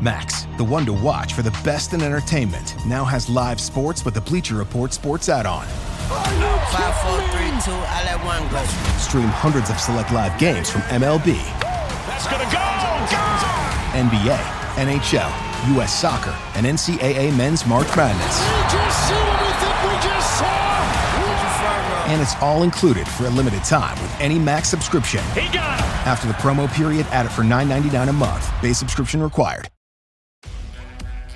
Max, the one to watch for the best in entertainment, now has live sports with the Bleacher Report sports add-on. Five, four, three, two, I let one go. Stream hundreds of select live games from MLB. That's gonna go! Go! NBA, NHL, U.S. Soccer, and NCAA Men's March Madness. We just see what we think we just saw! And it's all included for a limited time with any Max subscription. He got! After the promo period, add it for $9.99 a month. Base subscription required.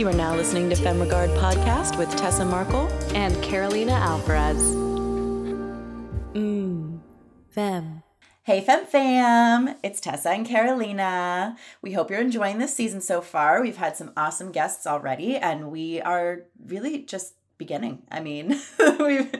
You are now listening to Femme Regard Podcast with Tessa Markle and Carolina Alvarez. Mmm, Femme. Hey, Fem Fam! It's Tessa and Carolina. We hope you're enjoying this season so far. We've had some awesome guests already, and we are really just beginning. I mean, we've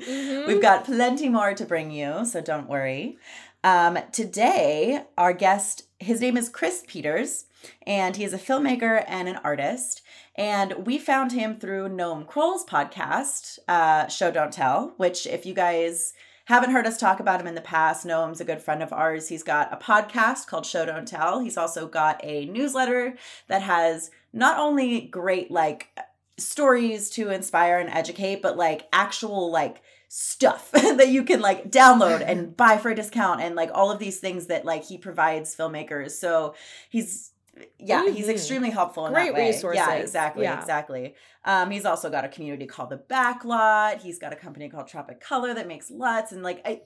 we've got plenty more to bring you, so don't worry. Um, today, our guest, his name is Chris Peters, and he is a filmmaker and an artist. And we found him through Noam Kroll's podcast, uh, Show Don't Tell, which, if you guys haven't heard us talk about him in the past, Noam's a good friend of ours. He's got a podcast called Show Don't Tell. He's also got a newsletter that has not only great, like, stories to inspire and educate, but like actual like stuff that you can like download and buy for a discount and like all of these things that like he provides filmmakers. So he's yeah, he's Mhm. extremely helpful in Great that way. Yeah, resources. exactly, Yeah. exactly. Um, he's also got a community called the Backlot. He's got a company called Tropic Color that makes LUTs and like I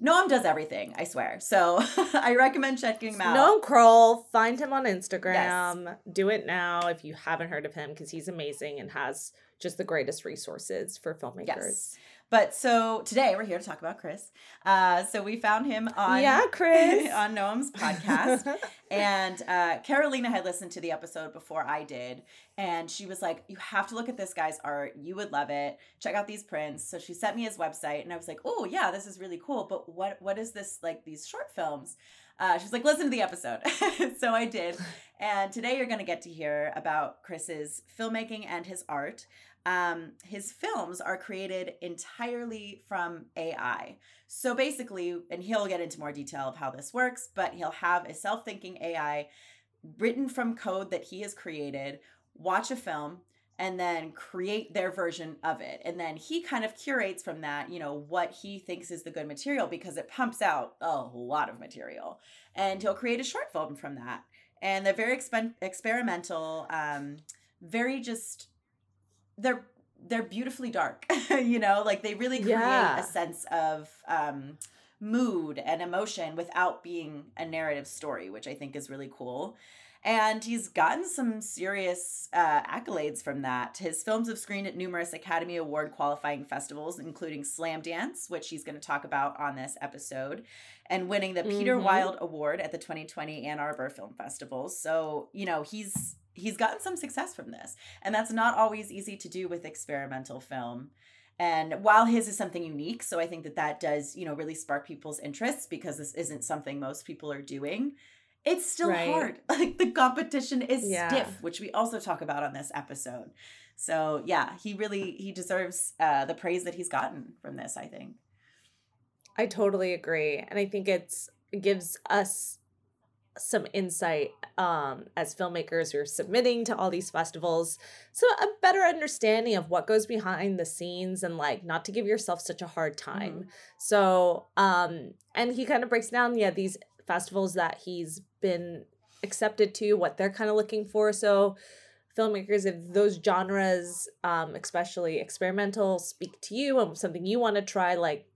Noam does everything, I swear. So I recommend checking him out. Noam Kroll, find him on Instagram. Do it now if you haven't heard of him because he's amazing and has just the greatest resources for filmmakers. Yes. But so today we're here to talk about Chris. Uh, so we found him on Yeah, Chris. on Noam's podcast, and uh, Carolina had listened to the episode before I did, and she was like, "You have to look at this guy's art. You would love it. Check out these prints." So she sent me his website, and I was like, "Oh yeah, this is really cool. But what what is this like these short films?" Uh, she's like, "Listen to the episode." so I did, and today you're going to get to hear about Chris's filmmaking and his art. Um, his films are created entirely from AI. So basically, and he'll get into more detail of how this works, but he'll have a self thinking AI written from code that he has created, watch a film, and then create their version of it. And then he kind of curates from that, you know, what he thinks is the good material because it pumps out a lot of material. And he'll create a short film from that. And they're very experimental, um, very just they're they're beautifully dark you know like they really create Yeah. a sense of um mood and emotion without being a narrative story which i think is really cool and he's gotten some serious uh, accolades from that. His films have screened at numerous Academy Award qualifying festivals, including Slam Dance, which he's going to talk about on this episode, and winning the Peter Mhm. Wilde Award at the 2020 Ann Arbor Film Festival. So, you know, he's he's gotten some success from this. And that's not always easy to do with experimental film. And while his is something unique, so I think that that does, you know, really spark people's interests because this isn't something most people are doing. It's still Right. hard. Like the competition is Yeah. stiff, which we also talk about on this episode. So yeah, he really he deserves uh, the praise that he's gotten from this. I think. I totally agree. And I think it's it gives us some insight um as filmmakers who are submitting to all these festivals. So a better understanding of what goes behind the scenes and like not to give yourself such a hard time. So um and he kind of breaks down yeah these festivals that he's been accepted to what they're kind of looking for. So filmmakers if those genres um especially experimental speak to you and something you want to try like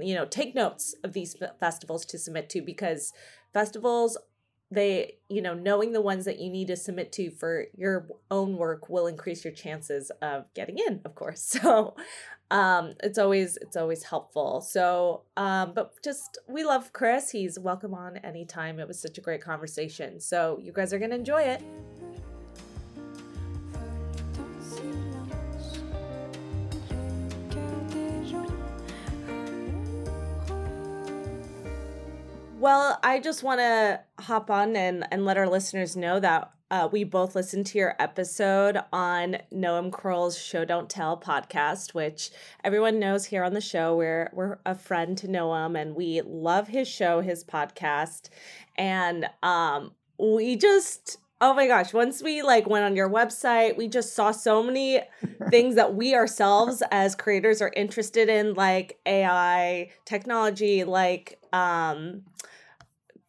you know take notes of these festivals to submit to because festivals they you know knowing the ones that you need to submit to for your own work will increase your chances of getting in of course. So um it's always it's always helpful. So um but just we love chris. He's welcome on anytime. It was such a great conversation. So you guys are gonna enjoy it Well, I just want to hop on and, and let our listeners know that uh, we both listened to your episode on Noam Kroll's Show Don't Tell podcast, which everyone knows here on the show. We're we're a friend to Noam, and we love his show, his podcast, and um, we just oh my gosh once we like went on your website we just saw so many things that we ourselves as creators are interested in like ai technology like um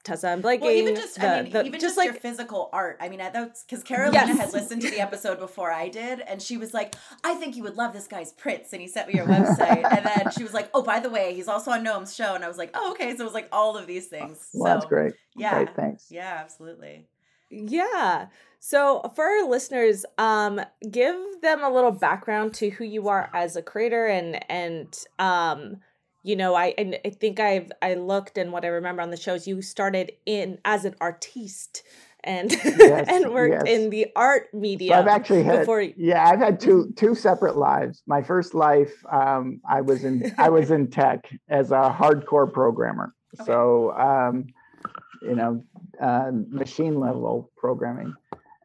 Tessa and Blake. Well, even just I mean, even just, like your physical art. I mean, that's because Carolina yes. had listened to the episode before I did, and she was like, "I think you would love this guy's prints," and he sent me your website, and then she was like, "Oh, by the way, he's also on Noam's show," and I was like, "Oh, okay." So it was like all of these things. Well, so, that's great. Yeah, great, thanks. Yeah, absolutely. Yeah. So for our listeners, um, give them a little background to who you are as a creator and and um you know i and i think i've i looked and what i remember on the shows you started in as an artiste and yes, and worked yes. in the art media so i've actually had before... yeah i've had two two separate lives my first life um, i was in i was in tech as a hardcore programmer okay. so um, you know uh, machine level programming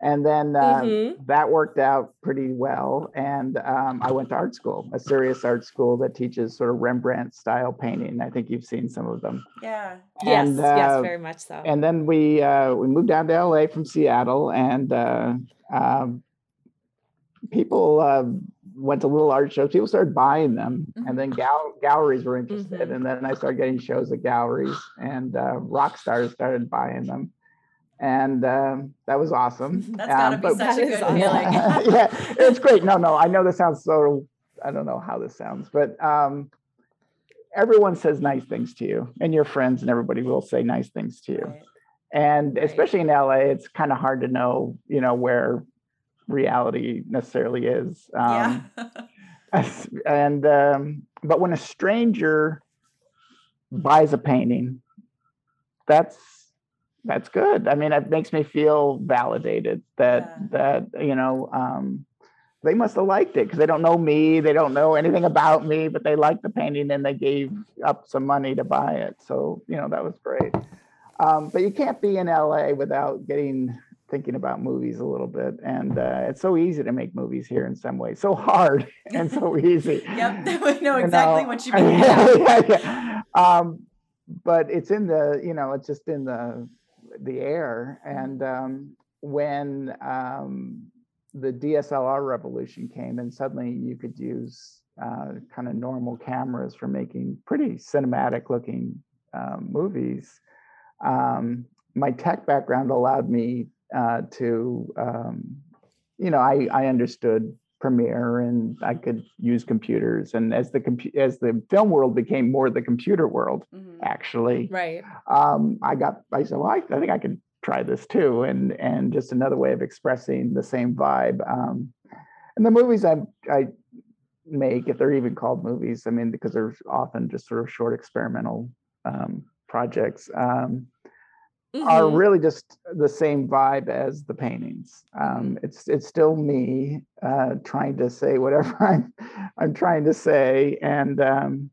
and then uh, mm-hmm. that worked out pretty well. And um, i went to art school a serious art school that teaches sort of rembrandt style painting. I think you've seen some of them. Yeah. And, yes uh, yes very much so. and then we uh, we moved down to la from seattle and uh, um, people uh, went to little art shows. People started buying them mm-hmm. and then gal- galleries were interested. Mm-hmm. and then i started getting shows at galleries and uh, rock stars started buying them and um, that was awesome. That's gotta um, be such a good awesome. feeling. yeah, it's great. No, no, I know this sounds so. I don't know how this sounds, but um, everyone says nice things to you, and your friends and everybody will say nice things to you. Right. And right. especially in LA, it's kind of hard to know, you know, where reality necessarily is. yeah. and um, but when a stranger buys a painting, that's that's good. I mean, it makes me feel validated that yeah. that you know um, they must have liked it because they don't know me, they don't know anything about me, but they liked the painting and they gave up some money to buy it. So you know that was great. Um, but you can't be in LA without getting thinking about movies a little bit, and uh, it's so easy to make movies here in some ways, so hard and so easy. yep, we know exactly you know? what you mean. yeah, yeah, yeah. Um, but it's in the you know it's just in the the air. And um, when um, the DSLR revolution came, and suddenly you could use uh, kind of normal cameras for making pretty cinematic looking um, movies. Um, my tech background allowed me uh, to, um, you know, I, I understood Premiere and I could use computers. And as the compu- as the film world became more the computer world, mm-hmm. actually, right? Um, I got I said, well, I, I, think I could try this too, and and just another way of expressing the same vibe. Um, and the movies I I make, if they're even called movies, I mean, because they're often just sort of short experimental um, projects. Um, mm-hmm. are really just the same vibe as the paintings. Um, mm-hmm. it's it's still me uh, trying to say whatever I'm I'm trying to say, and um,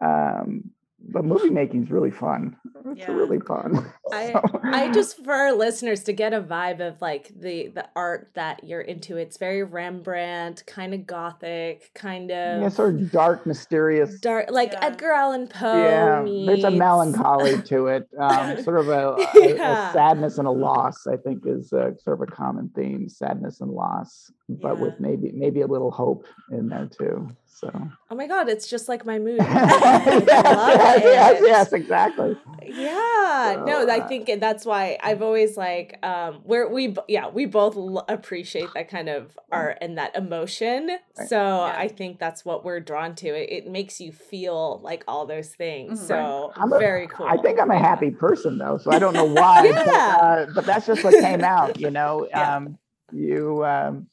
um, but movie making is really fun. It's yeah. really fun. I I just for our listeners to get a vibe of like the the art that you're into. It's very Rembrandt, kind of gothic, kind of yeah, sort of dark, mysterious, dark, like yeah. Edgar Allan Poe. Yeah, meets... there's a melancholy to it. Um, sort of a, a, yeah. a, sadness and a loss. I think is a, sort of a common theme: sadness and loss, but with maybe maybe a little hope in there too. So. Oh my God, it's just like my mood. yes, yes, yes, yes, exactly. Yeah. yeah no So, i uh, think that's why i've always like um where we yeah we both l- appreciate that kind of art and that emotion Right. so i think that's what we're drawn to it, it makes you feel like all those things Mhm. so I'm a- very cool I think I'm a happy person though, so I don't know why. but, Yeah. uh, but that's just what came out, you know. Yeah. Um, you um,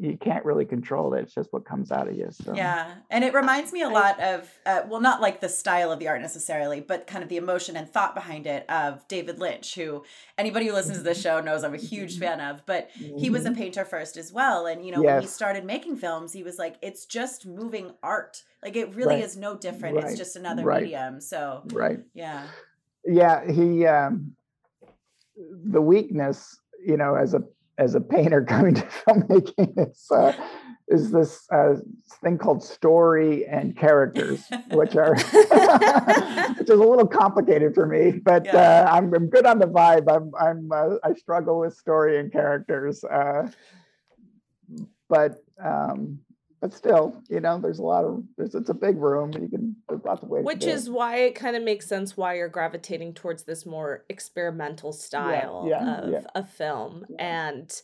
you can't really control it. It's just what comes out of you. So Yeah, and it reminds me a lot of, uh, well, not like the style of the art necessarily, but kind of the emotion and thought behind it of David Lynch, who anybody who listens to this show knows I'm a huge fan of. But he was a painter first as well, and you know when he started making films, he was like, it's just moving art. Like it really Right. is no different. It's just another Right. medium. So right. yeah, Yeah, he um, the weakness, you know, as a as a painter coming to filmmaking is uh, is this uh, thing called story and characters, which are which is a little complicated for me. But Yeah. uh, I'm I'm good on the vibe. I'm I'm uh, I struggle with story and characters. Uh, but um, but still, you know, there's a lot of there's it's a big room. You can there's lots of ways. which do it. is why it kind of makes sense why you're gravitating towards this more experimental style yeah, of yeah. a film and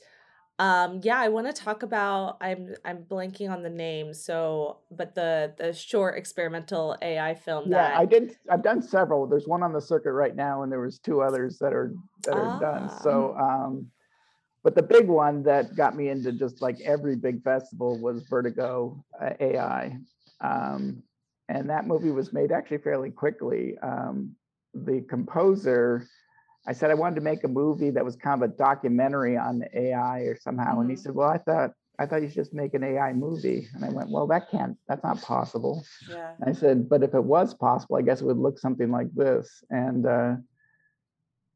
um yeah i want to talk about i'm i'm blanking on the name so but the the short experimental ai film Yeah, that I did. I've done several. There's one on the circuit right now, and there was two others that are that are done. Ah. So, um, but the big one that got me into just like every big festival was Vertigo uh, AI, um, and that movie was made actually fairly quickly. Um, the composer, I said I wanted to make a movie that was kind of a documentary on AI or somehow, and he Mhm. said, "Well, I thought." I thought you should just make an AI movie. And I went, well, that can't, that's not possible. yeah, I said, but if it was possible, I guess it would look something like this. And uh,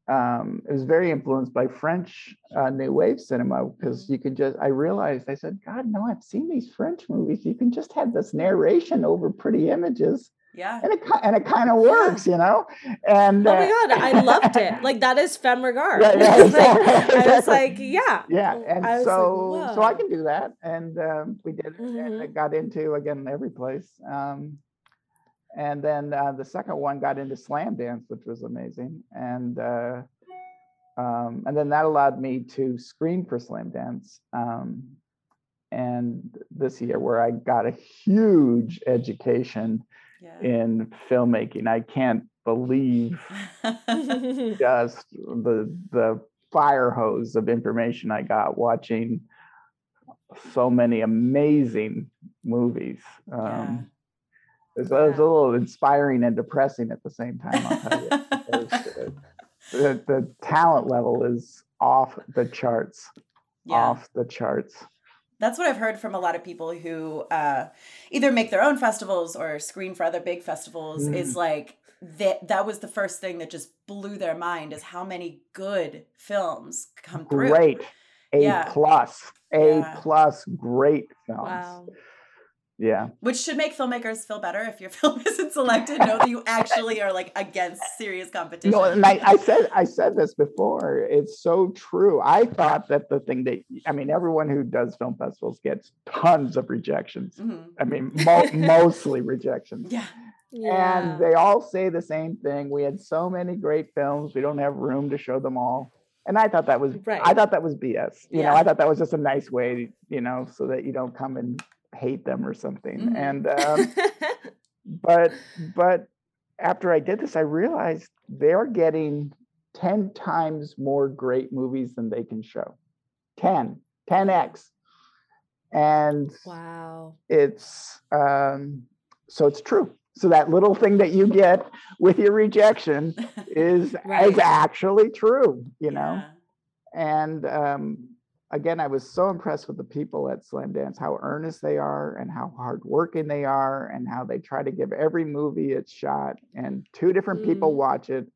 um, it was very influenced by French uh, New Wave cinema because you could just, I realized, I said, God, no, I've seen these French movies. You can just have this narration over pretty images yeah. and it, and it kind of works, you know? And oh uh, my god i loved it like that is femme regard Yeah, yeah, Like, exactly, i was like yeah yeah and I was like, so so i can do that and um, we did it and Mhm. it got into again every place um, and then uh, the second one got into slam dance which was amazing and uh, um, and then that allowed me to screen for slam dance um, and this year where i got a huge education yeah. in filmmaking i can't believe just the the fire hose of information I got watching so many amazing movies. Um, it, was, it was a little inspiring and depressing at the same time. I'll tell you. Uh, the, the talent level is off the charts. yeah. Off the charts. That's what I've heard from a lot of people who uh, either make their own festivals or screen for other big festivals. Mm. Is like that. That was the first thing that just blew their mind is how many good films come through. Great. A Yeah. plus. A Yeah. plus. Great films. wow Yeah. Which should make filmmakers feel better if your film isn't selected. Know that you actually are like against serious competition. No, and I, I said I said this before. It's so true. I thought that the thing that I mean, everyone who does film festivals gets tons of rejections. Mhm. I mean, mo- mostly rejections. Yeah. yeah And they all say the same thing. We had so many great films. We don't have room to show them all. And I thought that was Right. I thought that was BS. You know, I thought that was just a nice way, you know, so that you don't come and hate them or something. Mhm. And um, but but after I did this, I realized they're getting 10 times more great movies than they can show. 10, 10x. And wow it's um so it's true. So that little thing that you get with your rejection is Right. is actually true, you know. Yeah. And um again, I was so impressed with the people at Slam Dance, how earnest they are and how hardworking they are, and how they try to give every movie its shot. And two different people Mm. watch it.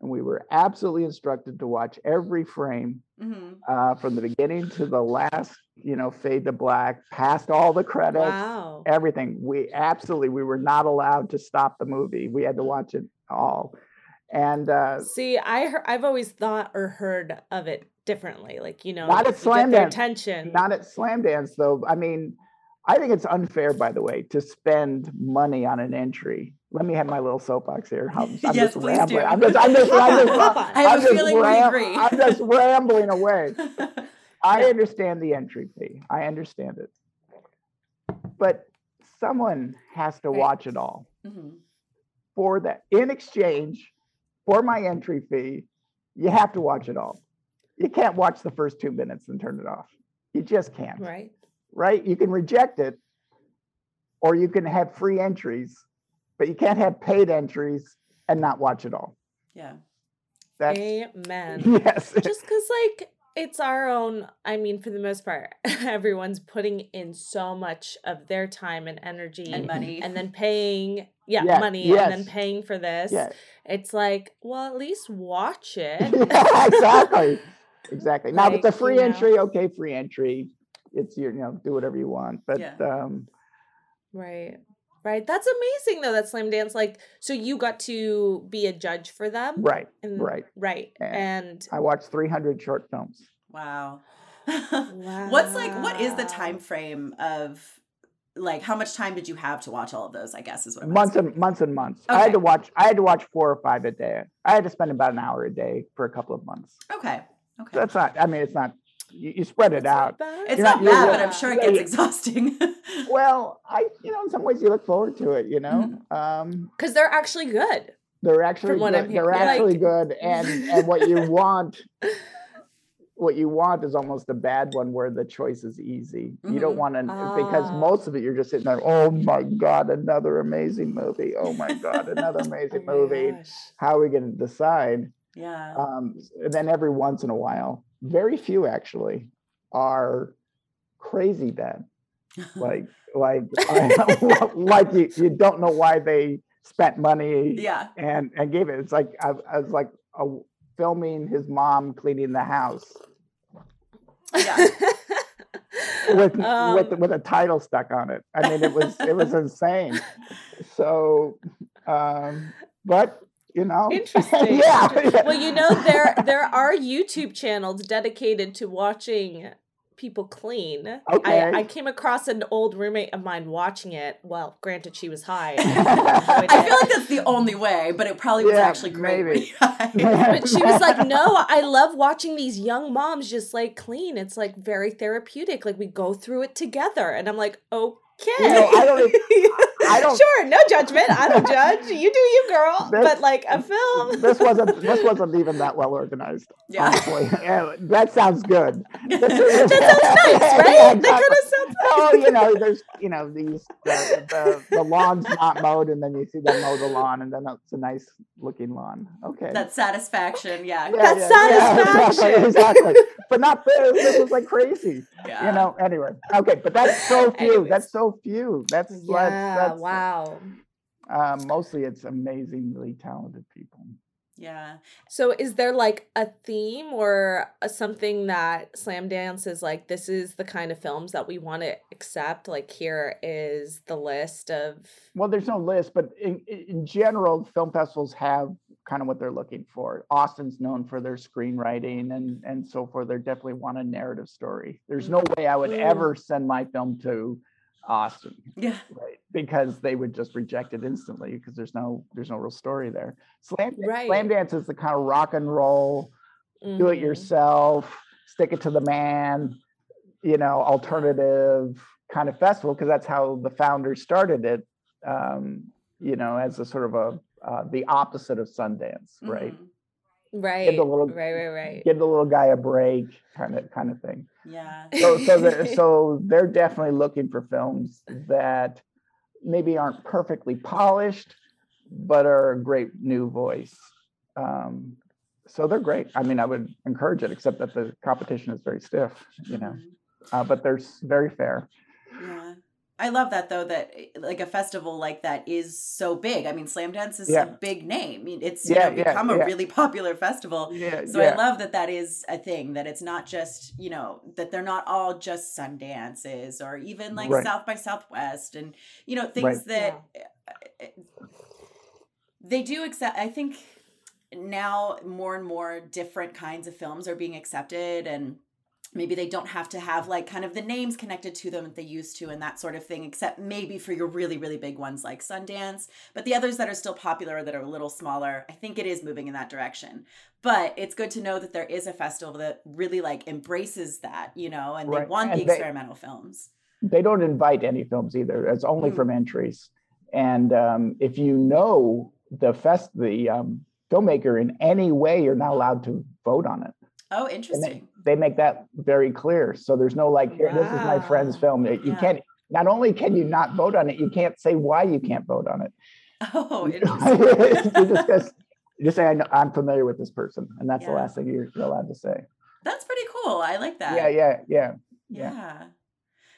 And we were absolutely instructed to watch every frame Mhm. uh, from the beginning to the last, you know, fade to black, past all the credits, wow everything. We absolutely, we were not allowed to stop the movie. We had to watch it all. And uh, See, I heard, I've always thought or heard of it differently. Like you know, Not at Slam Dance. attention. not at Slam Dance though. I mean, I think it's unfair, by the way, to spend money on an entry let me have my little soapbox here. I'm, I'm Yes, just please rambling. do. I'm just, I'm just, I'm just, I I'm just feeling ram- I'm just rambling away. I understand the entry fee. I understand it. But someone has to Right. watch it all Mhm. for that. In exchange for my entry fee, you have to watch it all. You can't watch the first two minutes and turn it off. You just can't. Right. right? You can reject it, or you can have free entries, but you can't have paid entries and not watch it all. Yeah. That's Amen. yes. Just because, like, it's our own, I mean, for the most part, everyone's putting in so much of their time and energy And money. and then paying, yeah, Yeah, money, and then paying for this. yeah. It's like, well, at least watch it. yeah, exactly. Exactly. Now, if it's a free you know. entry, okay, free entry. It's your, you know, do whatever you want. But um, Right. Right. That's amazing though, that slam dance. Like, so you got to be a judge for them. right, And, right. Right. And- And I watched 300 short films. Wow. wow. What's like what is the time frame of like how much time did you have to watch all of those, I guess is what I'm months asking. and months and months. I had to watch. I had to watch four or five a day. I had to spend about an hour a day for a couple of months. Okay. Okay. That's not. I mean, it's not. You, you spread it out. it's not not- bad, but I'm sure it gets yeah. exhausting. Well, I, you know, in some ways you look forward to it. You know, um, because they're actually good. they're actually what good. They're hearing, actually like- good, and and what you want, what you want is almost a bad one where the choice is easy. You don't Mhm. want to because Ah. most of it you're just sitting there. Oh my god, another amazing movie. Oh my god, another Oh amazing my movie. gosh. How are we going to decide? yeah. um, and then every once in a while, very few actually are crazy bad. Like, like, like you, you don't know why they spent money yeah. and and gave it. It's like I, I was like a, filming his mom cleaning the house Yeah. with Um, with with a title stuck on it. I mean, it was it was insane. So, um, but you know, Interesting. yeah, well, you know there there are YouTube channels dedicated to watching people clean. Okay. I, I came across an old roommate of mine watching it. Well, granted, she was high. I feel like that's the only way, but it probably was Yeah, actually great. maybe. but she was like, "No, I love watching these young moms just like clean. It's like very therapeutic. Like we go through it together." And I'm like, "Okay." You know, I don't e- I don't- Sure, no judgment. I don't judge. You do you, girl. This- but like a film. this wasn't this wasn't even that well organized. Yeah. honestly. Yeah, that sounds good. that sounds nice, right? That kind of sounds Oh, you know, there's you know these the, the the lawn's not mowed, and then you see them mow the lawn, and then it's a nice looking lawn. Okay. That satisfaction. Yeah. Yeah, That's yeah, yeah, satisfaction. exactly, exactly. But not this. This was like crazy. Yeah. You know. Anyway, okay, but that's so few. Anyways. That's so few. That's that's, Yeah, that's wow. Um, mostly, it's amazingly talented people. Yeah. So is there like a theme or a, something that Slam Dance is like this is the kind of films that we want to accept? Like here is the list of Well, there's no list, but in, in in general, film festivals have kind of what they're looking for. Austin's known for their screenwriting and and so forth. They definitely want a narrative story. There's no way I would Mm. ever send my film to Austin, Yeah. right? Because they would just reject it instantly because there's no there's no real story there. Slam Right. slam dance is the kind of rock and roll, do it Mhm. yourself, stick it to the man, you know, alternative kind of festival because that's how the founders started it. Um, you know, as a sort of a uh, the opposite of Sundance, right? Right, Give the little right, right, right. give the little guy a break, kind of kind of thing. Yeah. So so they're, so they're definitely looking for films that maybe aren't perfectly polished, but are a great new voice. Um, so they're great. I mean, I would encourage it, except that the competition is very stiff, you know. Mhm. Uh, but they're very fair. Yeah. I love that though that eh, like a festival like that is so big. I mean Slam Dance is Yeah. a big name. I mean it's you Yeah, know yeah, become a yeah. really popular festival. Yeah, So I love that that is a thing that it's not just, you know, that they're not all just Sundances or even like Right. South by Southwest and you know things Right. that eh, they do accept I think now more and more different kinds of films are being accepted and maybe they don't have to have like kind of the names connected to them that they used to and that sort of thing except maybe for your really really big ones like sundance but the others that are still popular that are a little smaller i think it is moving in that direction but it's good to know that there is a festival that really like embraces that you know and they want And the they- experimental films they don't invite any films either. It's only Mm. from entries. And um, if you know the fest, the um, filmmaker in any way, you're not allowed to vote on it. oh interesting they make that very clear. So there's no like, here, this is my friend's film. You Yeah. can't. Not only can you not vote on it, you can't say why you can't vote on it. oh interesting just, just, just say, I know, I'm familiar with this person, and that's the last thing you're you're allowed to say. that's pretty cool i like that Yeah, yeah, yeah. Yeah. Yeah.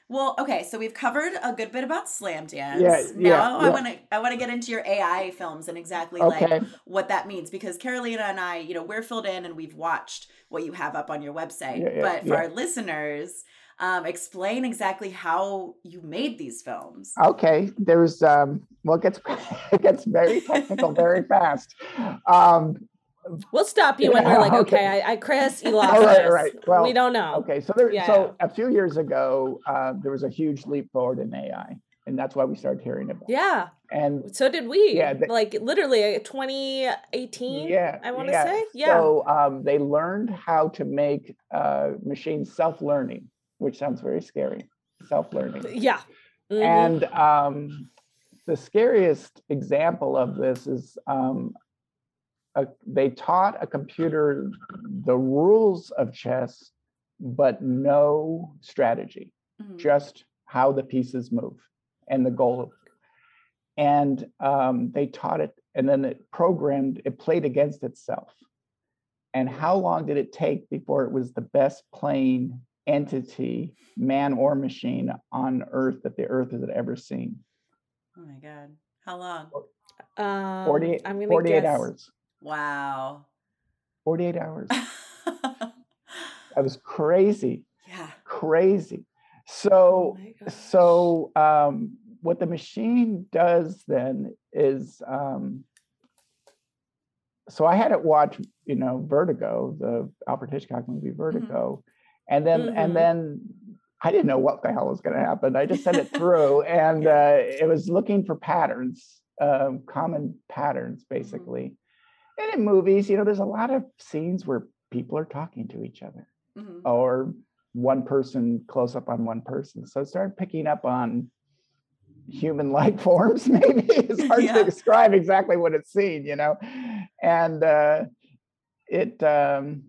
Well, okay, so we've covered a good bit about slam dance. Yeah, now yeah, I want to I want to get into your AI films and exactly Okay. like what that means because Carolina and I, you know, we're filled in and we've watched what you have up on your website. Yeah, yeah, but for yeah. our listeners, um, explain exactly how you made these films. Okay, there's um, well, it gets it gets very technical very fast. Um, We'll stop you when we're like, Okay. okay, I, I Chris, you lost All right, us. right. Well, we don't know. okay, so there, Yeah, so a few years ago, uh, there was a huge leap forward in AI, and that's why we started hearing about. it. Yeah, And so did we. Yeah, they- like literally uh, 2018. yeah, I want to yeah. say. Yeah. So um, they learned how to make uh, machines self-learning, which sounds very scary. Self-learning. yeah. Mhm. And um, the scariest example of this is um, a, they taught a computer the rules of chess, but no strategy, Mhm. just how the pieces move and the goal. And um, they taught it, and then it programmed, it played against itself. And how long did it take before it was the best playing entity, man or machine, on Earth that the Earth has ever seen? Oh my god. How long? Um, 48, I'm gonna 48 guess- hours. Wow. 48 hours. That was crazy, yeah. crazy. Oh So, my gosh. so um, what the machine does then is, um, so I had it watch, you know, Vertigo, the Alfred Hitchcock movie Vertigo, and then Mhm. and then I didn't know what the hell was going to happen. I just sent it through, and uh, it was looking for patterns, um, common patterns, basically. And in movies, you know, there's a lot of scenes where people are talking to each other Mhm. or one person close up on one person. So it started picking up on human like forms, maybe. It's hard Yeah. to describe exactly what it's seen, you know. And uh, it, um,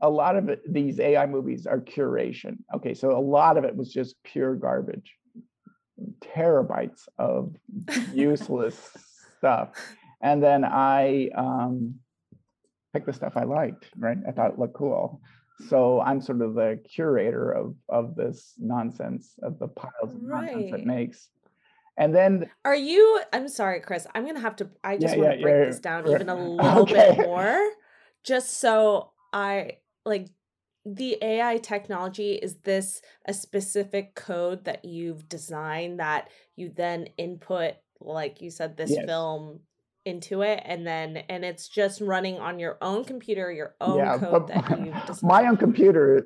a lot of it, these AI movies are curation. Okay, so a lot of it was just pure garbage, terabytes of useless stuff. And then I um, picked the stuff I liked, right? I thought it looked cool. So I'm sort of the curator of of this nonsense, of the piles of nonsense Right. it makes. And then Are you? I'm sorry, Chris. I'm gonna have to. I just Yeah, want yeah, to break yeah, this down even a little Okay. bit more, just so I like the AI technology. Is this a specific code that you've designed that you then input, like you said, this Yes. film into it, and then and it's just running on your own computer, your own yeah, code that you've my own computer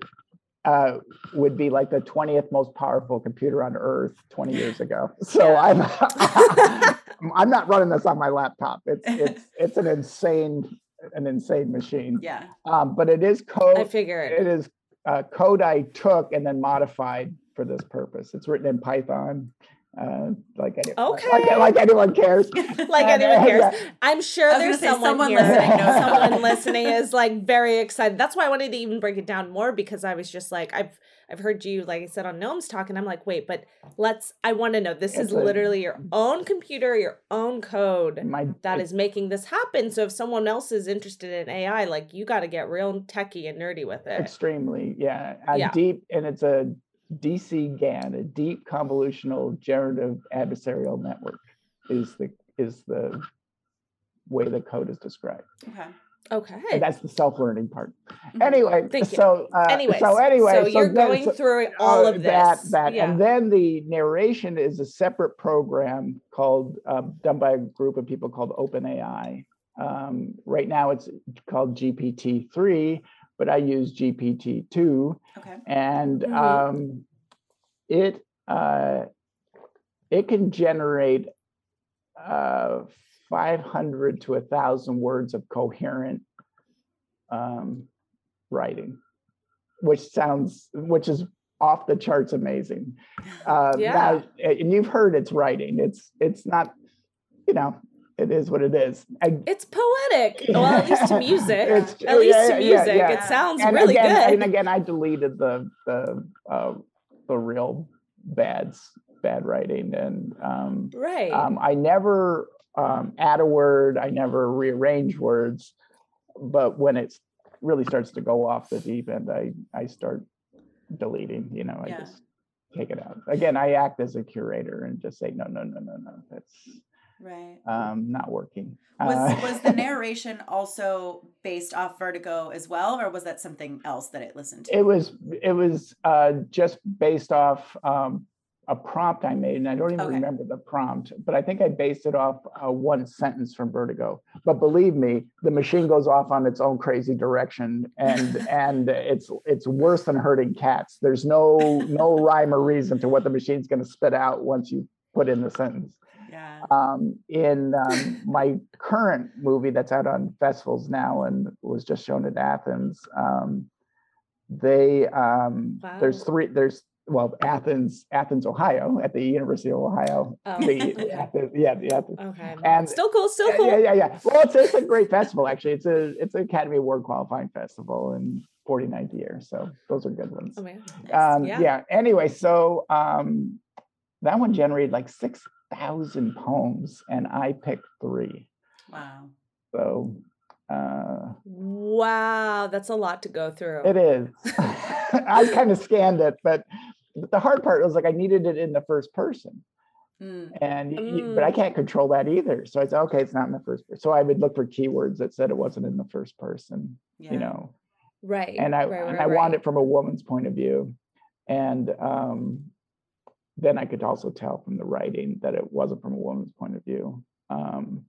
uh, would be like the 20th most powerful computer on earth 20 years ago. So Yeah. I'm I'm not running this on my laptop. It's it's it's an insane an insane machine. Yeah. Um, but it is code. I figured. it is uh, code I took and then modified for this purpose. It's written in Python. Uh, like any, Okay. like anyone cares. like And, anyone cares. yeah. I'm sure there's someone, someone here. listening knows someone someone. listening is like very excited. That's why I wanted to even break it down more because I was just like, I've I've heard you, like I said, on Noam's talk, and I'm like, wait, but let's. I want to know. This is a- literally your own computer, your own code My that is making this happen. So if someone else is interested in AI, like you got to get real techie and nerdy with it. extremely yeah a Yeah. deep and it's a dc gan a deep convolutional generative adversarial network is the is the way the code is described Okay. Okay. and that's the self-learning part Mhm. anyway Thank you. so uh, Anyways, so anyway so you're then- going so- through all uh, of this. that that yeah. and then the narration is a separate program called um, done by a group of people called openai um, right now it's called gpt-3 but I use GPT two, Okay. and Mhm. um, it uh, it can generate uh, 500 to a thousand words of coherent um, writing, which sounds which is off the charts amazing. Uh, Yeah. now- and you've heard it's writing. It's it's not, you know, it is what it is. I, It's poetic. Well, at least to music. It's- at least yeah, to yeah, yeah, music. yeah. It sounds and really again, good. And again, I deleted the the uh, the real bads bad writing, and um, right. um, I never um, add a word. I never rearrange words. But when it really starts to go off the deep end, I I start deleting. You know, I just take it out. Again, I act as a curator and just say no, no, no, no, no. That's Right. um, not working. Was Uh, was the narration also based off Vertigo as well, or was that something else that it listened to? It was it was uh, just based off um, a prompt I made, and I don't even Okay. remember the prompt, but I think I based it off uh, one sentence from Vertigo. But believe me, the machine goes off on its own crazy direction, and and it's it's worse than hurting cats. There's no no rhyme or reason to what the machine's going to spit out once you put in the sentence yeah. um, in um, my current movie that's out on festivals now and was just shown at Athens. Um, they um, there's three there's well Athens Athens Ohio at the University of Ohio. Oh, The, okay. Athens, yeah, the Athens. Okay. and- still cool. Still Yeah, cool. yeah, yeah, yeah. Well, it's, it's a great festival actually. It's a it's an Academy Award qualifying festival in 49th year. So those are good ones. Oh man. Um, Yeah. yeah. Anyway, so um, that one generated like six thousand poems, and I picked three. Wow. So uh, Wow, that's a lot to go through. it is. I kind of scanned it, but the hard part was like I needed it in the first person, Mm. and y- but I Mm. can't control that either. So I said, okay, it's not in the first person. So I would look for keywords that said it wasn't in the first person. Yeah. You know, right. and I right, and right, I want it from a woman's point of view, and um, then I could also tell from the writing that it wasn't from a woman's point of view. Um,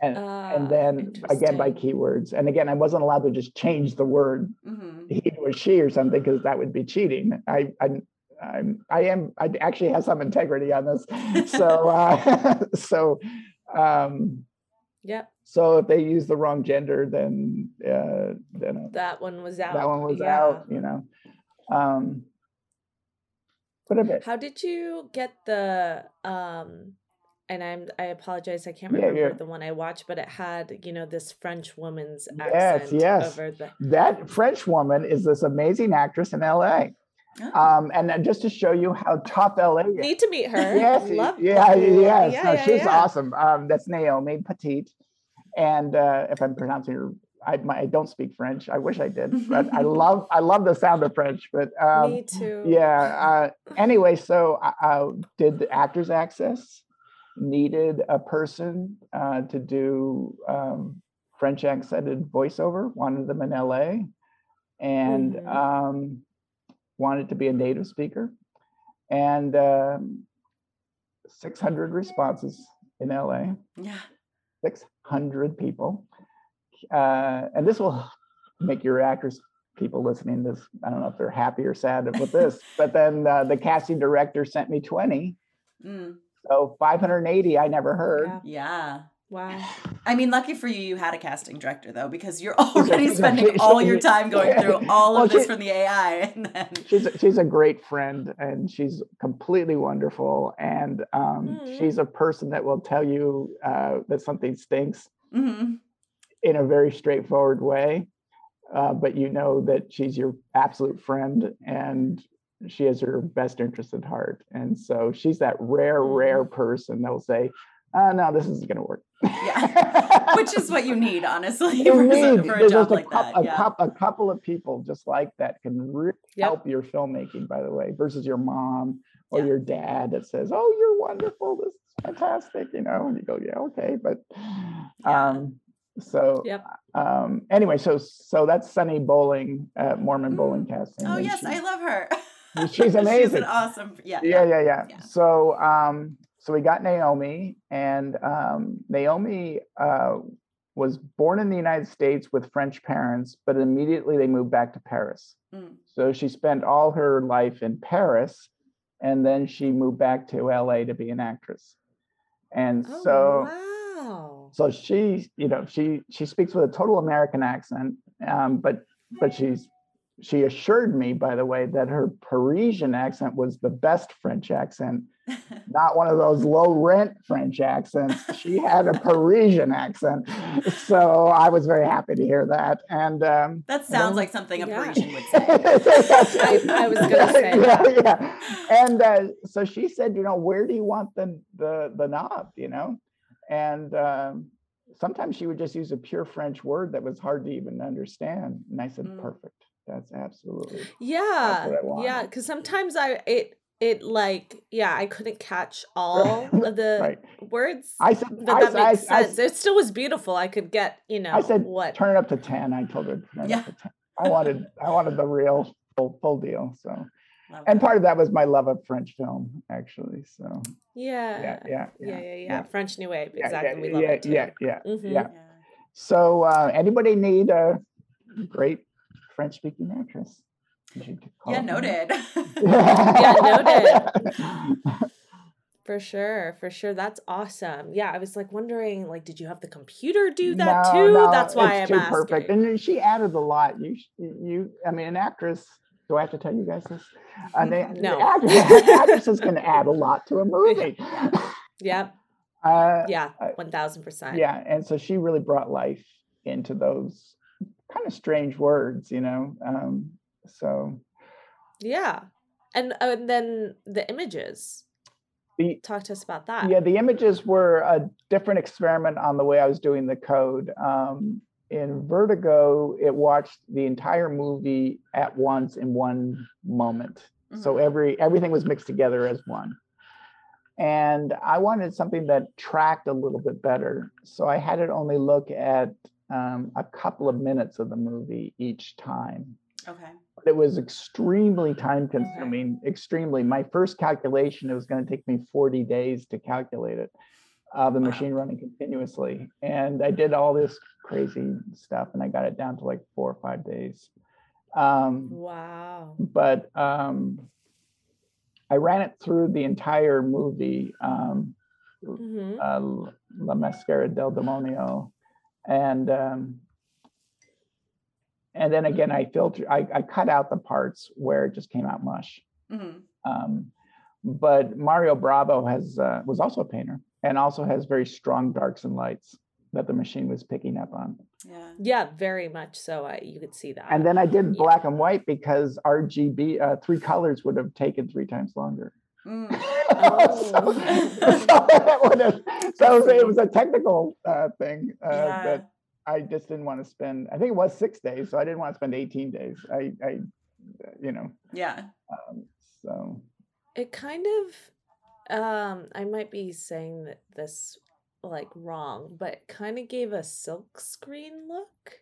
and Ah, and then again by keywords, and again I wasn't allowed to just change the word Mhm. he or she or something because that would be cheating. I I I'm, I am I actually have some integrity on this, so uh, so. Um, Yep, so if they use the wrong gender, then uh, then that one was out. that one was Yeah. out, you know. Um, but a bit. How did you get the um and I'm I apologize, I can't remember yeah. the one I watched, but it had, you know, this French woman's Yes, accent yes. over the That French woman is this amazing actress in LA. Oh. Um, and just to show you how tough LA is. need to meet her. Yes, Love yeah, yes. yeah, no, yeah, she's yeah. awesome. Um, that's Naomi Petit. And uh, if I'm pronouncing her, I, my, I don't speak French. I wish I did, but I love I love the sound of French. But um, Me too. yeah uh, anyway so uh, uh, did the actors access needed a person uh, to do um, french accented voiceover wanted them in la and Mhm. um, wanted to be a native speaker and um, 600 responses in la Yeah. 600 people. Uh, and this will make your actors, people listening to this, I don't know if they're happy or sad with this, but then uh, the casting director sent me 20. Mm. So 580 I never heard. Yeah. Yeah. Wow. I mean, lucky for you, you had a casting director though, because you're already she's a- spending she- all she- your time going yeah. through all Well, of this she- from the AI, and then She's a, she's a great friend and she's completely wonderful. And um, Mm. she's a person that will tell you uh, that something stinks Mhm. In a very straightforward way. Uh, but you know that she's your absolute friend and she has her best interest at heart. And so she's that rare, rare person that will say, oh, no, this isn't going to work. Yeah. which is what you need, honestly, You for, need- for a there's job just a, like that. a, Yeah. a couple of people just like that can really Yep. help your filmmaking, by the way, versus your mom or Yeah. your dad that says, "Oh, you're wonderful. This is fantastic," you know, and you go, "Yeah, okay," but um, so Yep. um, anyway, so so that's Sunny Bowling, at Mormon Bowling casting. Oh yes, she- I love her. She's She's amazing. an awesome. Yeah. yeah, yeah, yeah. Yeah. So, um, so we got Naomi, and um, Naomi uh, was born in the United States with French parents, but immediately they moved back to Paris. Mm. So she spent all her life in Paris, and then she moved back to LA to be an actress. And Oh, so wow. So she you know she she speaks with a total american accent um, but but she's she assured me by the way that her parisian accent was the best french accent not one of those low rent french accents she had a parisian accent so i was very happy to hear that and um, That sounds like something a Yeah. Parisian would say. I- I was gonna say yeah, yeah. And uh, so she said, you know, where do you want the the the knob? You know, and um, sometimes she would just use a pure French word that was hard to even understand. And I said, Mm. perfect. That's absolutely. Yeah, I want. yeah. Because sometimes I it it like yeah I couldn't catch all of the Right. words, I said, but I, that I- makes I- sense. it still was beautiful. I could get you know I said, what turn it up to ten. I told her, turn Yeah. up to. I wanted, I wanted the real full, full deal. So, and that. part of that was my love of French film, actually. So, yeah yeah, yeah, yeah yeah yeah, French New Wave exactly. yeah, we love yeah, it too. yeah, yeah, Mhm. yeah. Yeah. So, uh, anybody need a great French speaking actress? You should call Yeah, noted. For sure, for sure. That's awesome. Yeah, I was like wondering, like, did you have the computer do that No, too? no, That's why it's I'm too asking. perfect. And she added a lot. You, you, I mean, an actress. Do I have to tell you guys this? An, a- No. an actress, an actress is going to add a lot to a movie. Uh, Yeah. One thousand percent. yeah, and so she really brought life into those kind of strange words, you know. Um, so Yeah. And uh, and then the images. the Talk to us about that. Yeah, the images were a different experiment on the way I was doing the code. Um, in Vertigo, it watched the entire movie at once in one moment. So Mhm. every everything was mixed together as one. And I wanted something that tracked a little bit better. So I had it only look at um, a couple of minutes of the movie each time okay. but it was extremely time consuming extremely my first calculation it was going to take me 40 days to calculate it the Wow. machine running continuously. And i did all this crazy stuff and i got it down to like four or five days. Um, Wow. but um, i ran it through the entire movie um, hmm uh, la maschera del demonio. And um, and then again i filter I, I cut out the parts where it just came out mush. Hmm um, but Mario Bava has uh, was also a painter and also has very strong darks and lights that the machine was picking up on Yeah. Yeah, very much so. I you could see that. and then i did Yeah. black and white because rgb uh, three colors would have taken three times longer Mm. Oh. so, so it have- so it was a technical uh, thing uh, Yeah. that I just didn't want to spend. I think it was six days, so I didn't want to spend 18 days. I, I you know, Yeah. um, so it kind of um I might be saying that this like wrong, but kind of gave a silk screen look.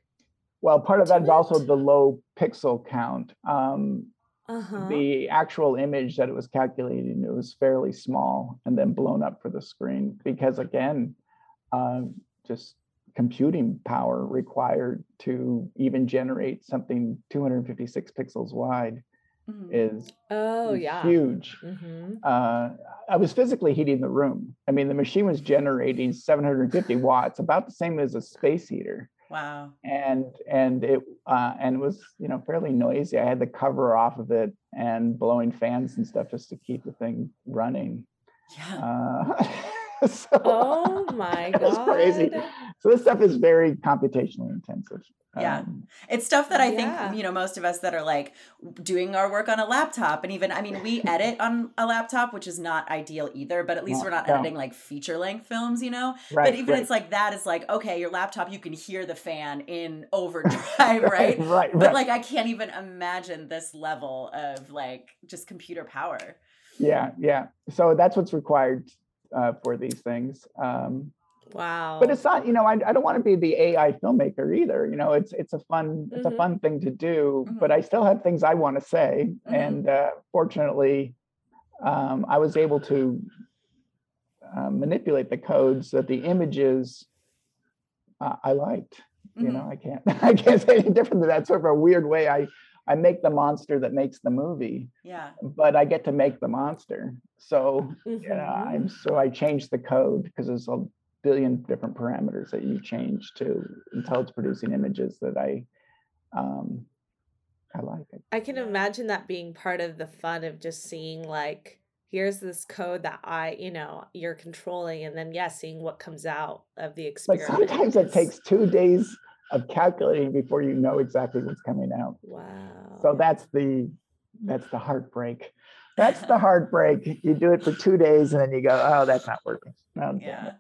well, part of that To is also the low pixel count. Um, Uh-huh. The actual image that it was calculating, it was fairly small and then blown up for the screen because again, uh, just computing power required to even generate something 256 pixels wide Mhm. is oh yeah. huge. Mm-hmm. Uh, I was physically heating the room. I mean, the machine was generating 750 watts, about the same as a space heater, Wow. and and it uh, and it was you know fairly noisy. I had the cover off of it and blowing fans and stuff just to keep the thing running. Yeah. Uh, so, Oh my it was crazy. God. So this stuff is very computationally intensive. Yeah. Um, It's stuff that I Yeah. think, you know, most of us that are like doing our work on a laptop. And even, I mean, we edit on a laptop, which is not ideal either, but at least we're not no. editing like feature length films, you know? right, but even right, it's like that is like, okay, your laptop, you can hear the fan in overdrive, right? right, But right. like, I can't even imagine this level of like just computer power. yeah, yeah. So that's what's required uh, for these things. Um, Wow. but it's not you know I, I don't want to be the ai filmmaker either you know it's it's a fun it's a Mhm. fun thing to do Mhm. but i still have things i want to say Mhm. and uh, fortunately um, i was able to uh, manipulate the code so that the images uh, I liked. You Mhm. know, I can't I can't say any different than that. Sort of a weird way. I I make the monster that makes the movie, Yeah. but I get to make the monster. So you know, Mhm. I'm so I changed the code because it's a billion different parameters that you change to until it's producing images that I um I like it. I can imagine that being part of the fun of just seeing like here's this code that I, you know, you're controlling and then yeah, seeing what comes out of the But experiment. sometimes it takes two days of calculating before you know exactly what's coming out. Wow. So that's the that's the heartbreak. That's the heartbreak. You do it for two days and then you go, oh, that's not working. Oh, Yeah.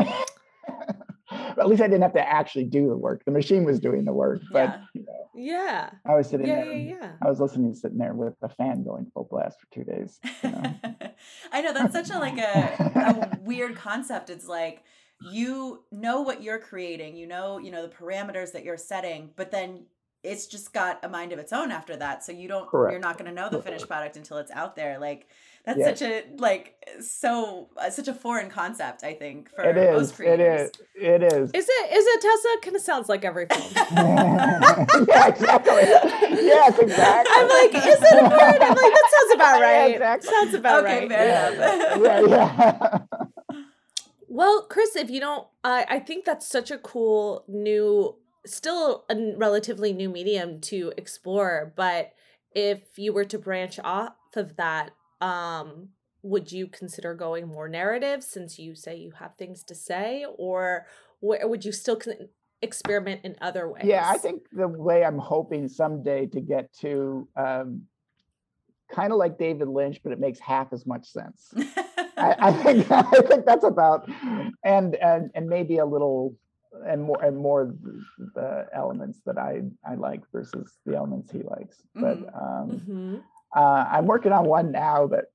At least I didn't have to actually do the work. The machine was doing the work, but Yeah. you know, yeah. I was sitting Yeah, there. yeah, yeah. I was listening, sitting there with the fan going full blast for two days. You know? I know that's such a like a, a weird concept. It's like you know what you're creating, you know, you know the parameters that you're setting, but then it's just got a mind of its own after that. So you don't Correct. you're not going to know the finished product until it's out there. Like that's Yes. such a like so uh, such a foreign concept, I think, for it most is. It creators. is. It is. Is it is it Tessa? Kind of sounds like every film. yeah, exactly. Yes, exactly. I'm like, is it a word? I'm like, that sounds about Yeah, right. exactly. Sounds about Okay, right. fair yeah, enough. yeah, yeah. Well, Chris, if you don't, I I think that's such a cool new, still a relatively new medium to explore. But if you were to branch off of that, um, would you consider going more narrative since you say you have things to say, or wh- would you still con- experiment in other ways? Yeah, I think the way I'm hoping someday to get to um, kind of like David Lynch, but it makes half as much sense. I, I think I think that's about and and and maybe a little and more and more the elements that I I like versus the elements he likes. But um, hmm uh, I'm working on one now that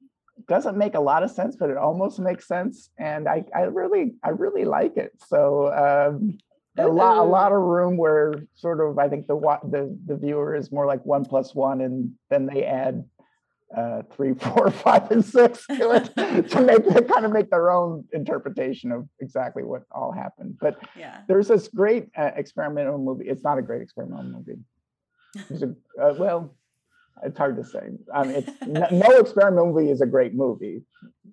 doesn't make a lot of sense, but it almost makes sense, and I I really I really like it. So. Um, a lot, a lot of room where sort of I think the the the viewer is more like one plus one, and then they add uh, three, four, five, and six to it to make to kind of make their own interpretation of exactly what all happened. But yeah. there's this great uh, experimental movie. It's not a great experimental movie. A, uh, well, it's hard to say. I mean, it's, no, no experimental movie is a great movie.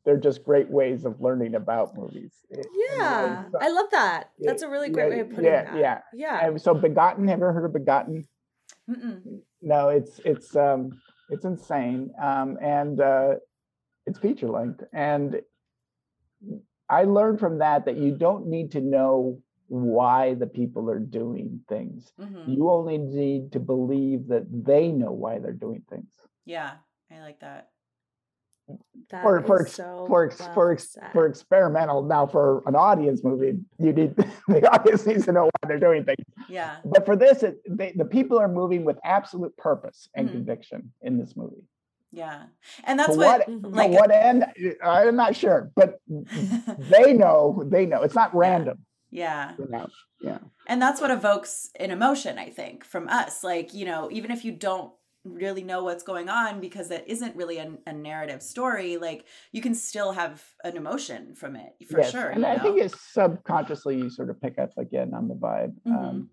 They're just great ways of learning about movies. It- Yeah, so- I love that. Yeah, That's a really great yeah, way of putting yeah, that. yeah. yeah. and so Begotten, have you ever heard of Begotten? Mm-mm. no it's it's um it's insane um and uh it's feature length and i learned from that that you don't need to know why the people are doing things Mhm. you only need to believe that they know why they're doing things Yeah, I like that. That for for so for ex- for said. for experimental now for an audience movie you need the audience needs to know why they're doing things Yeah. but for this it, they, the people are moving with absolute purpose and Mhm. conviction in this movie Yeah. And that's to what, what, Mhm. like what end i'm not sure but they know they know it's not random yeah. you know yeah And that's what evokes an emotion, I think, from us. Like, you know, even if you don't really know what's going on because it isn't really a, a narrative story, like you can still have an emotion from it for yes. sure. and i think it's subconsciously you sort of pick up again on the vibe Mhm. um,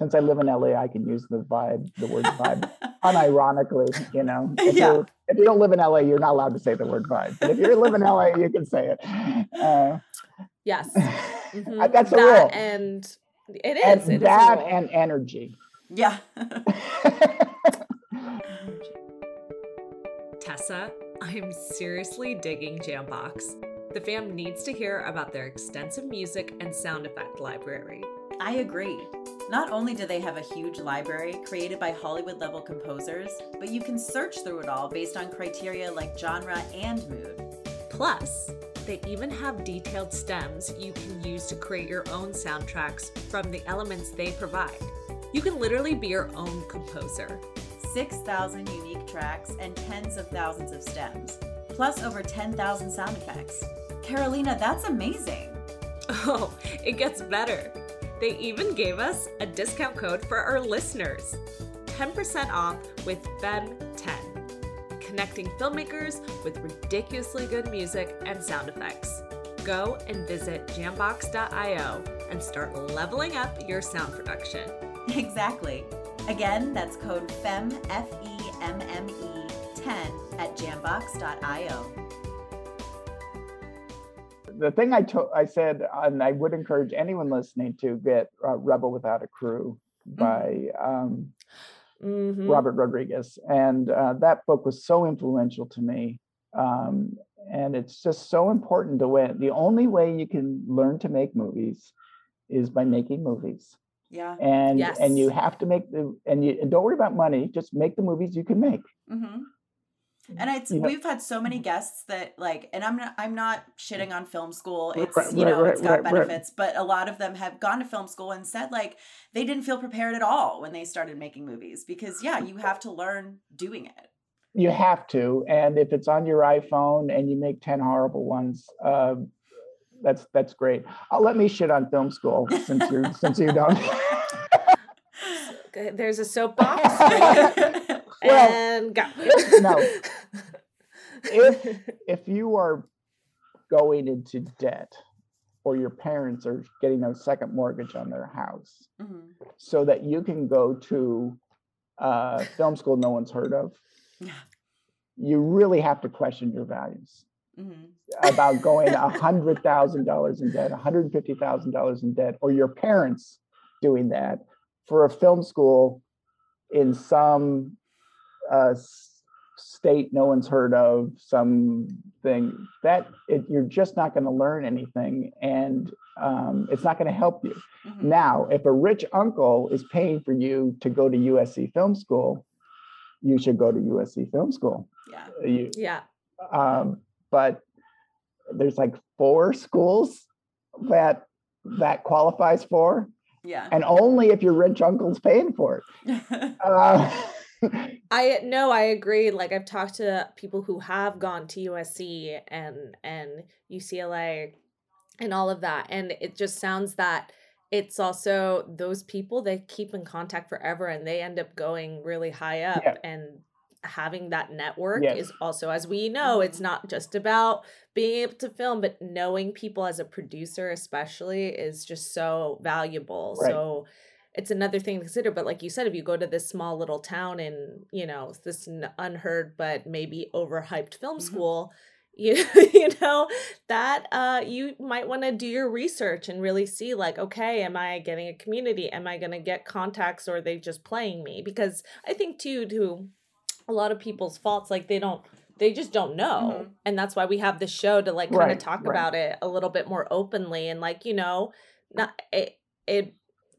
since i live in la i can use the vibe the word vibe unironically you know if, Yeah. you're, if you don't live in la you're not allowed to say the word vibe but if you live in la you can say it uh, yes. Mhm. Uh, that's the that rule. and it is. and is. It is a that and energy yeah. Tessa, I'm seriously digging Jambox. The fam needs to hear about their extensive music and sound effect library. I agree. Not only do they have a huge library created by Hollywood level composers, but you can search through it all based on criteria like genre and mood. Plus, they even have detailed stems you can use to create your own soundtracks from the elements they provide. You can literally be your own composer. 6,000 unique tracks and tens of thousands of stems, plus over 10,000 sound effects. Carolina, that's amazing. Oh, it gets better. They even gave us a discount code for our listeners 10% off with FEMME10, connecting filmmakers with ridiculously good music and sound effects. Go and visit jambox.io and start leveling up your sound production. Exactly. Again, that's code FEM, F E M M E 10 at jambox.io. The thing I told, I said, and I would encourage anyone listening to get uh, "Rebel Without a Crew" by um, Mhm. Robert Rodriguez, and uh, that book was so influential to me. Um, and it's just so important to win. The only way you can learn to make movies is by making movies. Yeah. and Yes. and you have to make the and you and don't worry about money just make the movies you can make hmm And it's You know- we've had so many guests that like, and I'm not I'm not shitting on film school. It's right, you know right, it's got right, right. benefits, but a lot of them have gone to film school and said like they didn't feel prepared at all when they started making movies because yeah, you have to learn doing it. you have to and if it's on your iphone and you make 10 horrible ones uh, that's that's great i'll let me shit on film school since you're since you don't There's a soapbox. Well, and go. no. If if you are going into debt or your parents are getting a second mortgage on their house Mhm. so that you can go to uh, film school no one's heard of Yeah. you really have to question your values Mhm. about going a hundred thousand dollars in debt, one hundred fifty thousand dollars in debt, or your parents doing that for a film school in some uh, state no one's heard of, something that it, you're just not going to learn anything, and um, it's not going to help you. Mhm. Now, if a rich uncle is paying for you to go to USC Film School, you should go to USC Film School. Yeah. You, yeah. um, but there's like four schools that that qualifies for, Yeah. and only if your rich uncle's paying for it. Uh, I no, I agree. Like I've talked to people who have gone to USC and and UCLA and all of that, and it just sounds that it's also those people they keep in contact forever, and they end up going really high up Yeah. and having that network Yes. is also as we know it's mm-hmm. not just about being able to film but knowing people as a producer especially is just so valuable Right. so it's another thing to consider but like you said if you go to this small little town in you know this unheard but maybe overhyped film Mhm. school you you know that uh you might want to do your research and really see like okay am i getting a community am i going to get contacts or are they just playing me because i think too to a lot of people's faults like they don't they just don't know Mhm. and that's why we have this show to like kind of Right, talk right. about it a little bit more openly and like you know not it it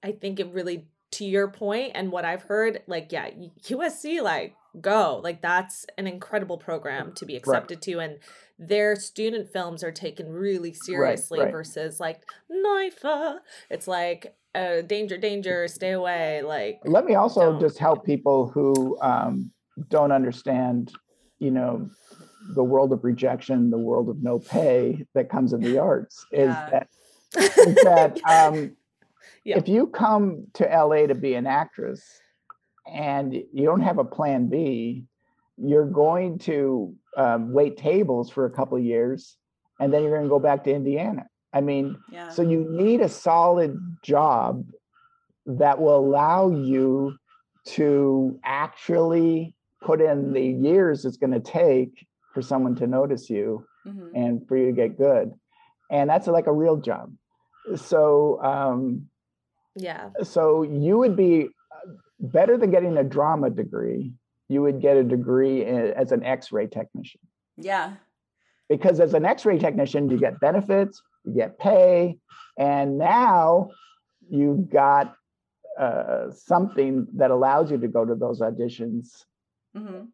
i think it really to your point and what i've heard like yeah usc like go like that's an incredible program to be accepted to and their student films are taken really seriously right. versus like NYFA. It's like uh, danger, danger, stay away. Like let me also Don't. just help people who um, don't understand, you know, the world of rejection, the world of no pay that comes in the arts. Is Yeah. that is that um, Yeah. if you come to LA to be an actress and you don't have a plan B, you're going to um, wait tables for a couple of years and then you're going to go back to Indiana. I mean, Yeah. so you need a solid job that will allow you to actually put in the years it's going to take for someone to notice you Mhm. and for you to get good. And that's like a real job. So, um, yeah, so you would be uh, better than getting a drama degree. You would get a degree as an X-ray technician Yeah. because as an X-ray technician, you get benefits, you get pay, and now you've got uh, something that allows you to go to those auditions hmm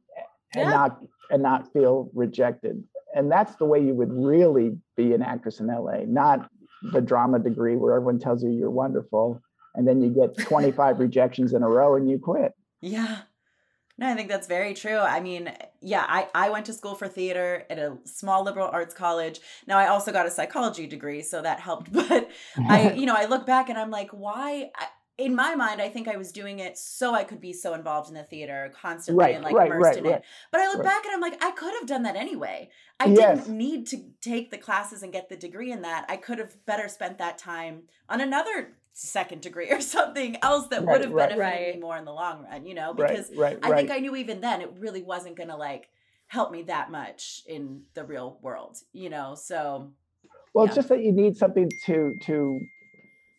and Yeah. not and not feel rejected. And that's the way you would really be an actress in LA, not the drama degree where everyone tells you you're wonderful and then you get 25 rejections in a row and you quit. Yeah. No, I think that's very true. I mean, yeah, I, I went to school for theater at a small liberal arts college. Now I also got a psychology degree, so that helped. But I, you know, I look back and I'm like, why? I, in my mind, I think I was doing it so I could be so involved in the theater constantly Right, and like right, immersed right, in it. But I look back and I'm like, I could have done that anyway. I Yes. didn't need to take the classes and get the degree in that. I could have better spent that time on another second degree or something else that Right, would have right. benefited Right. me more in the long run, you know? Because right, I right. think I knew even then it really wasn't gonna like help me that much in the real world, you know? So Well, Yeah. it's just that you need something to to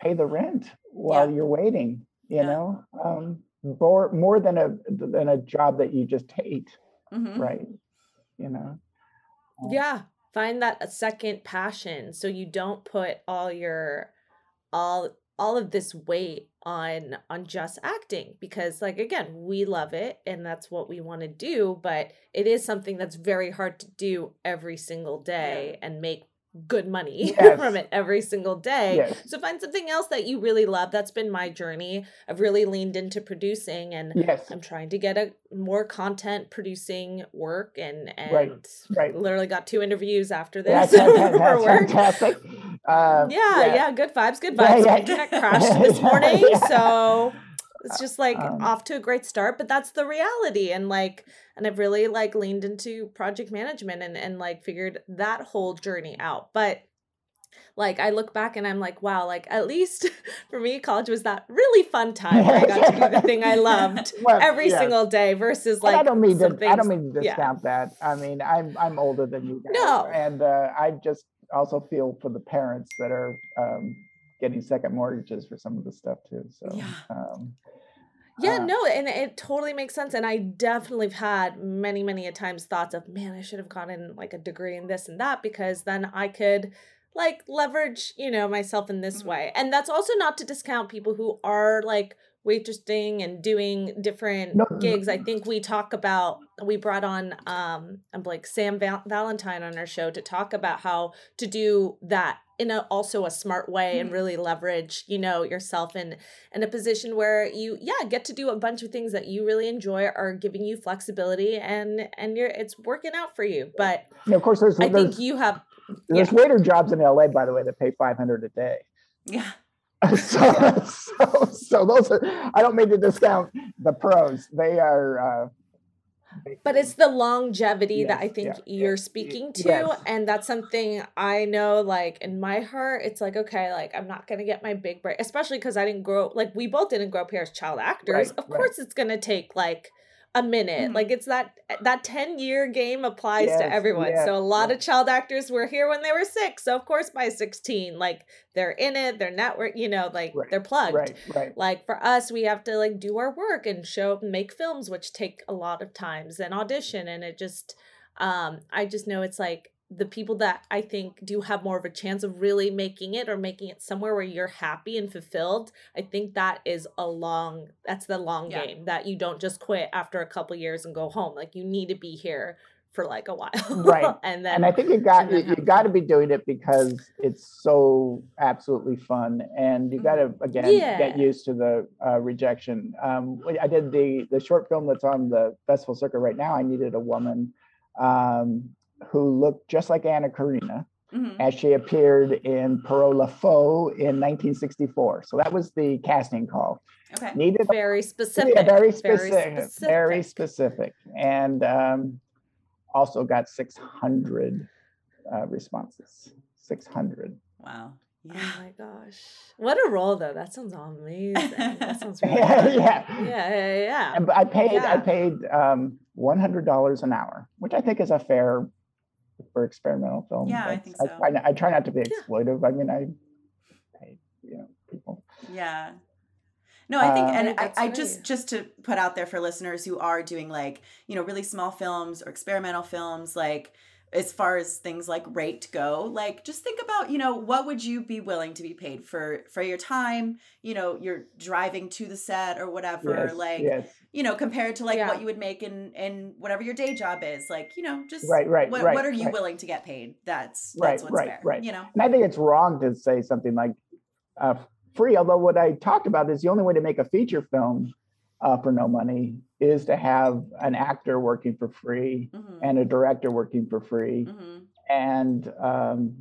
pay the rent while Yeah. you're waiting. You Yeah. know, um, more more than a than a job that you just hate, mhm. right? You know. Yeah, find that a second passion so you don't put all your all all of this weight on on just acting because like again, we love it and that's what we want to do, but it is something that's very hard to do every single day and make good money Yes. from it every single day. Yes. So find something else that you really love. That's been my journey. I've really leaned into producing and Yes. I'm trying to get a more content producing work and and Right, right. literally got two interviews after this that's, for that's fantastic. Uh, Yeah, yeah, good vibes, good Yeah, vibes. yeah. My internet crashed this morning, Yeah. so it's just like Um, off to a great start, but that's the reality. And like and I've really like leaned into project management and and like figured that whole journey out. But like I look back and I'm like, wow, like at least for me, college was that really fun time where I got to do the thing I loved Well, every yes. single day versus And like I don't mean to. some I don't mean to yeah. discount that. I mean, I'm I'm older than you guys. No. And uh, I just also feel for the parents that are um, getting second mortgages for some of the stuff too. So. Yeah. Um, Yeah, uh, no, and it totally makes sense. And I definitely have had many, many a times thoughts of, man, I should have gotten like a degree in this and that because then I could like leverage, you know, myself in this Mhm. way. And that's also not to discount people who are like waitressing and doing different No, gigs. I think we talk about we brought on um I'm like Sam Val- Valentine on our show to talk about how to do that in a also a smart way and Mhm. really leverage, you know, yourself in in a position where you yeah get to do a bunch of things that you really enjoy are giving you flexibility and and you're it's working out for you but know, of course, there's i there's, think you have there's waiter jobs in LA, by the way, that pay 500 a day. Yeah. so, so, so those are. I don't mean to discount the pros. They are. Uh, they- but it's the longevity that i think yeah, yeah, you're y- speaking to yes. and that's something i know like in my heart it's like okay like i'm not gonna get my big break especially because i didn't grow like we both didn't grow up here as child actors Right, of right. course it's gonna take like a minute Mhm. like it's that that 10 year game applies Yes, to everyone yes, so a lot yes. of child actors were here when they were six so of course by 16 like they're in it they're network you know like Right, they're plugged right, right. like for us we have to like do our work and show make films which take a lot of times and audition and it just um i just know it's like the people that i think do have more of a chance of really making it or making it somewhere where you're happy and fulfilled i think that is a long that's the long Yeah. game that you don't just quit after a couple years and go home like you need to be here for like a while Right. and then and I think you got you, you got to be doing it because it's so absolutely fun, and you got to again Yeah. get used to the uh, rejection. Um, I did the the short film that's on the festival circuit right now. I needed a woman um, who looked just like Anna Karina Mhm. as she appeared in Pierrot le Fou in 1964. So that was the casting call. Okay. Needed very specific yeah, very very specific, very specific, and um, also got 600 uh, responses. 600. Wow. Oh my gosh. What a role though. That sounds amazing. That sounds really Yeah, yeah. Yeah, yeah, yeah. And I paid I paid um, $100 an hour, which I think is a fair for experimental film. Yeah, I That's- think I so. try, not, I try not to be exploitive. I mean, I pay you know people. Yeah. No, I think, Uh, and Right, I, I just just to put out there for listeners who are doing like you know really small films or experimental films, like as far as things like rate go, like just think about you know what would you be willing to be paid for for your time, you know, you're driving to the set or whatever, Yes, like yes. You know, compared to like Yeah. what you would make in in whatever your day job is, like you know, just Right, right, what right, what are you right. willing to get paid? That's Right, that's what's right, fair, right. you know. And I think it's wrong to say something like uh, free. Although what I talked about is the only way to make a feature film uh, for no money is to have an actor working for free hmm and a director working for free hmm and um,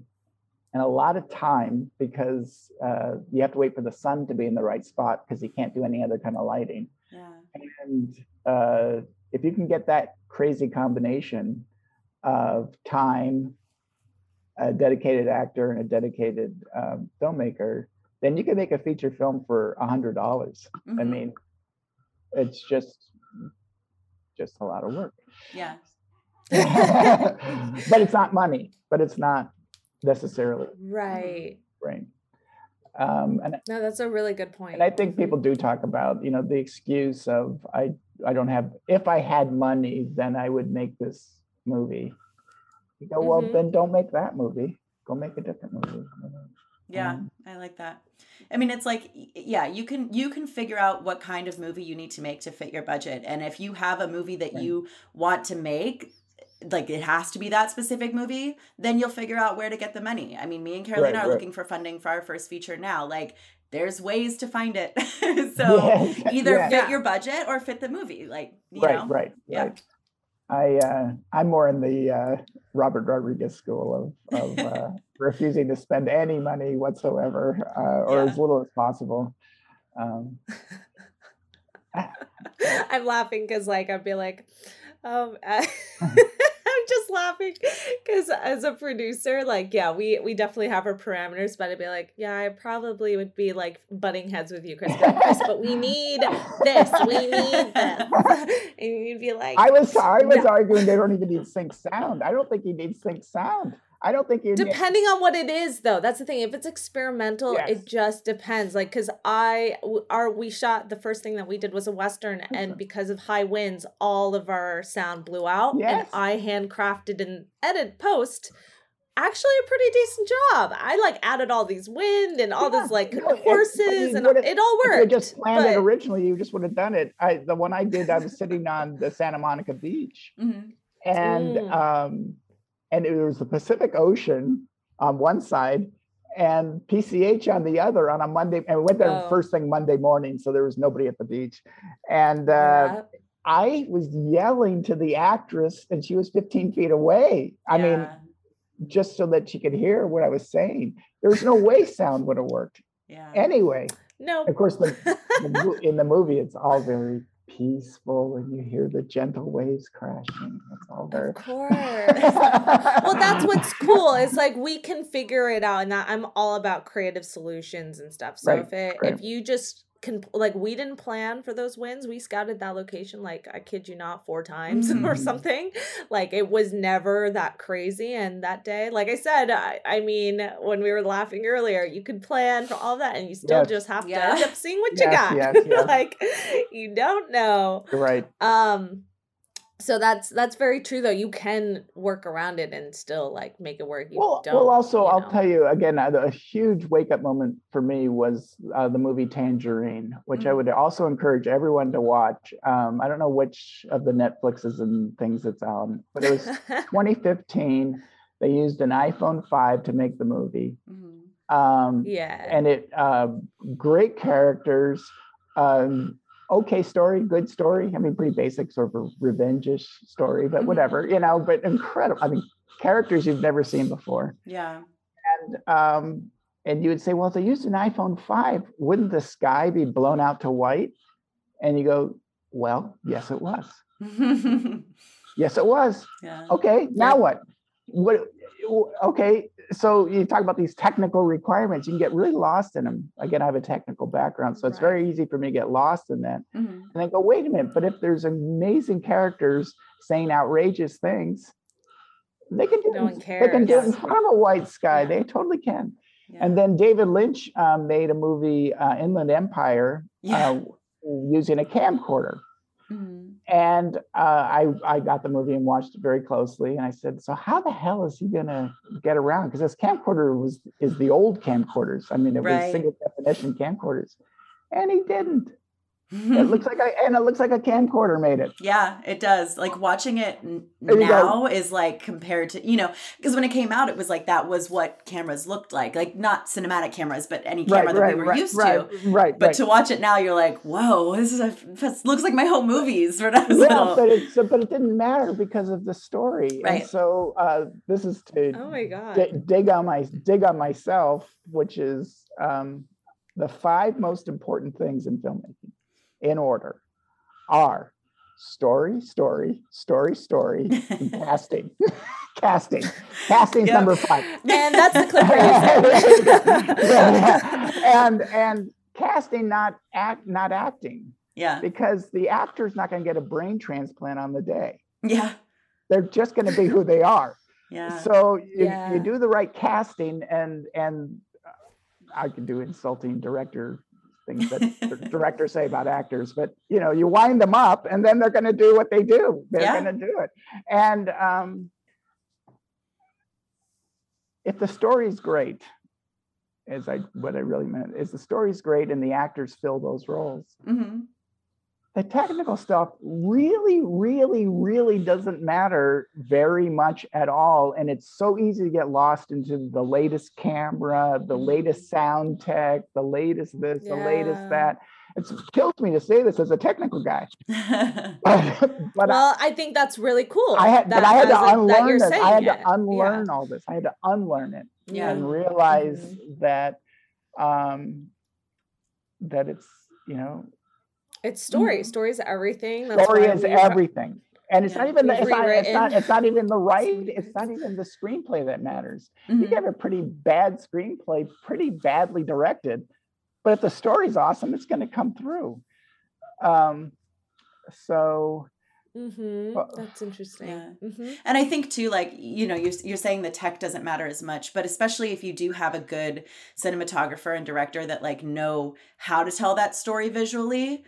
and a lot of time because uh, you have to wait for the sun to be in the right spot because you can't do any other kind of lighting. Yeah. And uh, if you can get that crazy combination of time, a dedicated actor, and a dedicated um, filmmaker, then you can make a feature film for a hundred dollars. I Mhm. mean, it's just just a lot of work. Yeah. but it's not money. But it's not necessarily Right. right. Um, and No, that's a really good point. and I think people do talk about, you know, the excuse of I I don't have if I had money, then I would make this movie. You go, well, Mhm. then don't make that movie. Go make a different movie. Yeah, Um, I like that. I mean, it's like yeah, you can you can figure out what kind of movie you need to make to fit your budget. And if you have a movie that Right. you want to make, like it has to be that specific movie, then you'll figure out where to get the money. I mean, me and Carolina Right, are right. looking for funding for our first feature now. Like there's ways to find it. so either yes. fit your budget or fit the movie. Like, you right, know. right, Yeah. right. I uh, I'm more in the uh, Robert Rodriguez school of of uh, refusing to spend any money whatsoever uh, or Yeah. as little as possible. Um, I'm laughing because like I'd be like, um, I'm just laughing because as a producer, like yeah, we we definitely have our parameters, but I'd be like, yeah, I probably would be like butting heads with you, Chris, but, Chris, but we need this, we need this, and you'd be like, I was I was No. arguing they don't even need sync sound. I don't think you need sync sound. I don't think you depending on what it is though that's the thing if it's experimental Yes. it just depends like because I our we shot the first thing that we did was a western and because of high winds all of our sound blew out and Yes. i handcrafted an edit post actually a pretty decent job i like added all these wind and all Yeah, this like no, horses you and it all If you worked just planned it originally, you just would have done it. I the one I did, I was sitting on the Santa Monica beach, Mhm. and Mm. um, and it was the Pacific Ocean on one side, and PCH on the other on a Monday. And we went there Oh. first thing Monday morning, so there was nobody at the beach, and uh, Yeah. I was yelling to the actress, and she was 15 feet away. I mean, just so that she could hear what I was saying. There was no way sound would have worked yeah. anyway. no Of course, the, the in the movie, it's all very peaceful, and you hear the gentle waves crashing. It's all very. Of course. well, that's what's cool. It's like we can figure it out, and that I'm all about creative solutions and stuff. So Right, if it right. if you just can like we didn't plan for those wins, we scouted that location like I kid you not four times or Mhm. something. Like it was never that crazy. And that day, like I said, I, I mean, when we were laughing earlier, you could plan for all that, and you still Yes. just have Yeah. to end up seeing what you got. yes, yes. like you don't know. You're right. Um so that's that's very true though. You can work around it and still like make it work. You Well, don't. well, also, you I'll tell you again, uh, a huge wake up moment for me was uh, the movie Tangerine, which I Mm. would also encourage everyone to watch. Um, I don't know which of the Netflixes and things it's on, but it was 2015. They used an iPhone 5 to make the movie. Mhm. Um, yeah. and it uh, great characters um okay story good story. I mean pretty basic sort of a revenge-ish story but Mhm. whatever you know but incredible i mean characters you've never seen before. Yeah. and um and you would say well if they used an iphone 5 wouldn't the sky be blown out to white? And you go well yes it was. Yes it was. Yeah. okay now what what okay so you talk about these technical requirements you can get really lost in them again i have a technical background so it's Right. very easy for me to get lost in that Mhm. and then go wait a minute but if there's amazing characters saying outrageous things they can do No it, they can do it in front of a white sky Yeah. they totally can Yeah. and then david lynch um, made a movie uh, inland empire Yeah. uh, using a camcorder Mhm. And uh, I I got the movie and watched it very closely, and I said, "So how the hell is he gonna get around? Because this camcorder was is the old camcorders. I mean, it Right. was single definition camcorders, and he didn't. It looks like a, and it looks like a camcorder made it. Yeah, it does. Like watching it n- There go. now is like compared to, you know, because when it came out, it was like that was what cameras looked like. Like not cinematic cameras, but any camera that we were right, used right, to. Right, But right. to watch it now, you're like, whoa, this is a, this looks like my home movies when I was yeah, little. but it so, but it didn't matter because of the story. Right. And so uh, this is to Oh my god. di- dig on my dig on myself, which is um, the five most important things in filmmaking, in order, are story, story, story, story, and casting. casting. Casting's Yep. number five. And that's the clip Yeah, and and casting, not act, not acting, yeah, because the actor's not going to get a brain transplant on the day. yeah, They're just going to be who they are. yeah. So you, Yeah. you do the right casting, and and uh, I could do insulting director things that directors say about actors, but you know, you wind them up, and then they're going to do what they do. They're Yeah. going to do it, and um, if the story's great, is I what I really meant is the story's great, and the actors fill those roles hmm the technical stuff really, really, really doesn't matter very much at all. And it's so easy to get lost into the latest camera, the latest sound tech, the latest this, the latest that. It kills me to say this as a technical guy. but but well, I think that's really cool. I had, that- I had to unlearn this. I had saying to it. unlearn all this. I had to unlearn it Yeah. and realize Mhm. that um, that it's you know It's story. Mhm. Story is everything. That's story is we- everything and it's not even the, it's, not, it's not it's not even the right It's it's not even the screenplay that matters Mhm. you have a pretty bad screenplay pretty badly directed but if the story's awesome it's going to come through um so Mhm, Well, That's interesting. Yeah. Mhm. And I think too, like you know, you're you're saying the tech doesn't matter as much, but especially if you do have a good cinematographer and director that like know how to tell that story visually,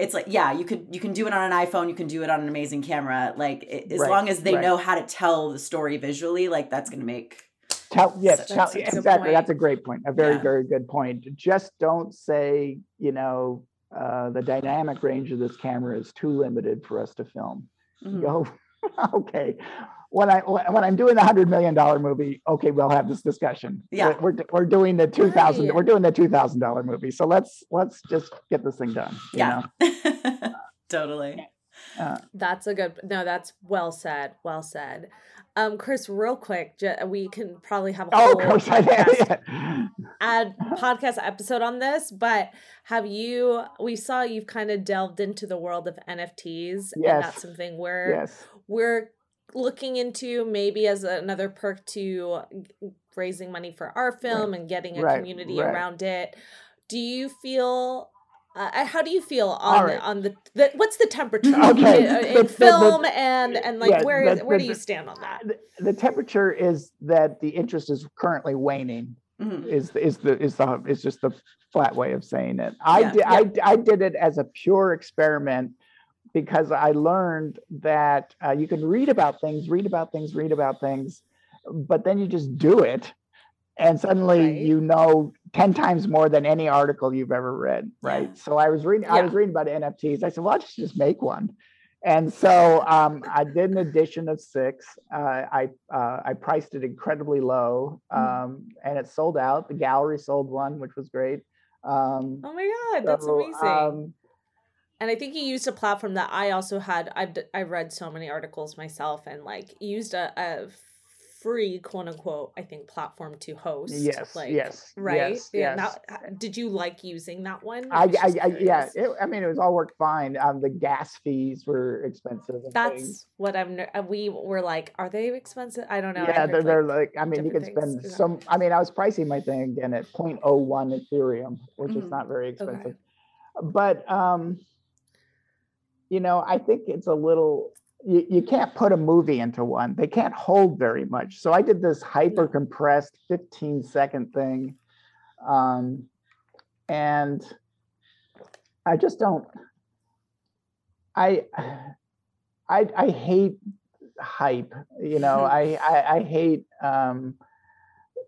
it's like yeah, you could you can do it on an iPhone, you can do it on an amazing camera, like it, as Right, long as they right. know how to tell the story visually, like that's gonna make Tell, yes, Such- tell, such a good exactly. That's a great point. A very, Yeah. very good point. Just don't say, you know, uh, the dynamic range of this camera is too limited for us to film. Mhm. Go, okay. When I when I'm doing the hundred million dollar movie, okay, we'll have this discussion. Yeah. we're we're, we're doing the two thousand. Right. We're doing the two thousand dollar movie. So let's let's just get this thing done. you yeah, know? totally. Uh, That's a good. No, that's well said. Well said. Um, Chris, real quick, ju- we can probably have a oh, whole of course podcast, did. ad podcast episode on this. But have you? We saw you've kind of delved into the world of NFTs, and that's something where yes. we're looking into maybe as another perk to raising money for our film and getting a Right, community right. around it. Do you feel? Uh, how do you feel on right. on the, the what's the temperature Okay, in, the- in the- the- film and and like yeah, where is the- where the- do you stand on that? The, the temperature is that the interest is currently waning. Mhm. is is the is the is just the flat way of saying it. I Yeah, did I I did it as a pure experiment because I learned that uh, you can read about things, read about things, read about things, but then you just do it, and suddenly Right. you know ten times more than any article you've ever read. Right. Yeah. So I was reading I was reading about NFTs. I said, well, I'll just just make one. And so um, I did an edition of six. Uh, I uh, I priced it incredibly low, Mm. um, and it sold out. The gallery sold one, which was great. Um, Oh my god, that's so, amazing! And I think he used a platform that I also had. I've I've read so many articles myself, and like used a, a free quote unquote I think platform to host. Yes, like, yes, right. yes, yeah. yes. Now, did you like using that one? I, I, I yeah. It, I mean, it was all worked fine. Um, the gas fees were expensive. and things. That's what I'm. uh, We were like, are they expensive? I don't know. Yeah, they're, they're like- like, I mean, you could different spend things, some, I mean, I was pricing my thing again at 0.01 Ethereum, which is Mhm. not very expensive. Okay. But, um, you know, I think it's a little, you, you can't put a movie into one. They can't hold very much. So I did this hyper compressed 15 second thing. Um, and I just don't, I, I, I hate hype. You know, I, I, I hate um,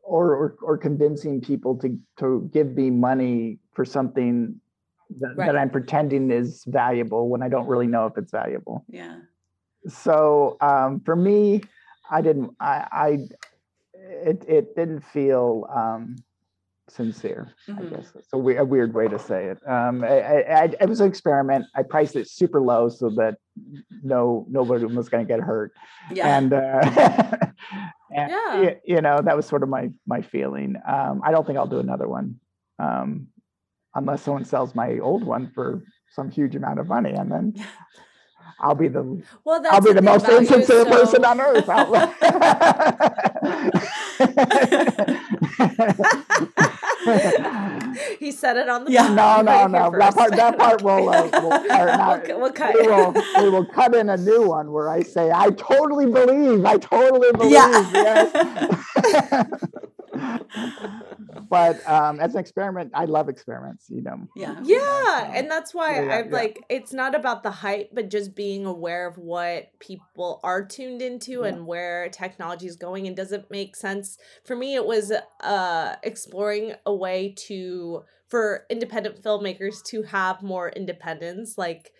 or, or or convincing people to to give me money for something that, Right. that I'm pretending is valuable when I don't really know if it's valuable. Yeah. So um, for me, I didn't. I, I it it didn't feel um, sincere. I Mhm. guess it's a, we- a weird way to say it. Um, I, I, I, it was an experiment. I priced it super low so that no nobody was going to get hurt. Yeah. And, uh, and Yeah. y- you know that was sort of my my feeling. Um, I don't think I'll do another one um, unless someone sells my old one for some huge amount of money, and then I'll be the Well, that's I'll be the thing most about you, insincere person on earth. he said it on the Yeah. pod. no, no, no. That part, that part will, uh, will, or not, We'll- we'll cut we will, we will cut in a new one where I say, I totally believe, I totally believe. Yeah. Yes. but um, as an experiment, I love experiments, you know. Yeah. Yeah, and that's why Yeah, yeah, I'm yeah. like, it's not about the hype, but just being aware of what people are tuned into and where technology is going. And does it make sense? For me, it was uh exploring a way to for independent filmmakers to have more independence, like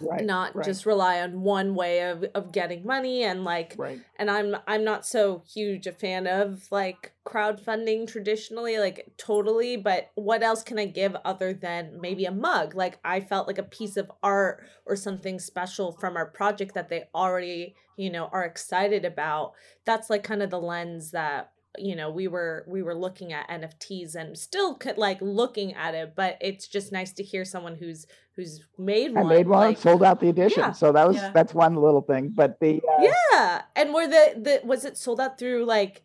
Right. not right, just rely on one way of, of getting money and like right. and I'm I'm not so huge a fan of like crowdfunding traditionally, like totally, but what else can I give other than maybe a mug? Like I felt like a piece of art or something special from our project that they already, you know, are excited about. That's like kind of the lens that you know we were we were looking at nfts and still could like looking at it but it's just nice to hear someone who's who's made I one made one, like- sold out the edition. Yeah. So that was Yeah. that's one little thing. But the uh, Yeah, and were the the was it sold out through like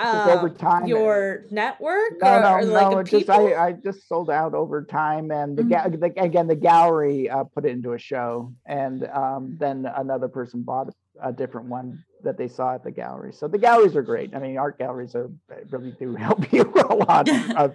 Just over uh, time, your network No, or, no, or like no. Just? I, I just sold out over time, and the, Mm-hmm. ga- the again the gallery uh, put it into a show, and um, then another person bought a different one that they saw at the gallery. So the galleries are great. I mean, art galleries are really do help you a lot. Of,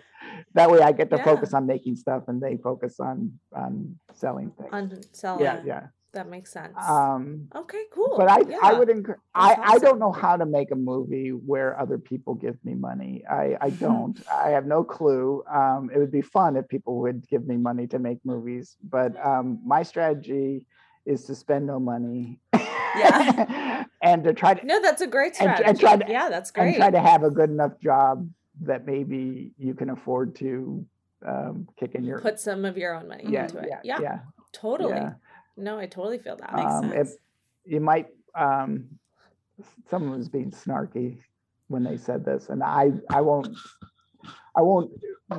that way, I get to Yeah. focus on making stuff, and they focus on on selling things. on selling. yeah, yeah. that makes sense. Um, okay, cool. but I, I would encourage. I, That's I don't know how to make a movie where other people give me money. I, I don't. I have no clue. Um, it would be fun if people would give me money to make movies, but um, my strategy is to spend no money. Yeah. and to try to No, that's a great strategy. and try to yeah, that's great. and great. try to have a good enough job that maybe you can afford to um, kick in your Put some of your own money yeah, into it. yeah, Yeah, yeah. totally. yeah. No, I totally feel that. Makes um, sense. If you might, um, someone was being snarky when they said this, and I, I won't, I won't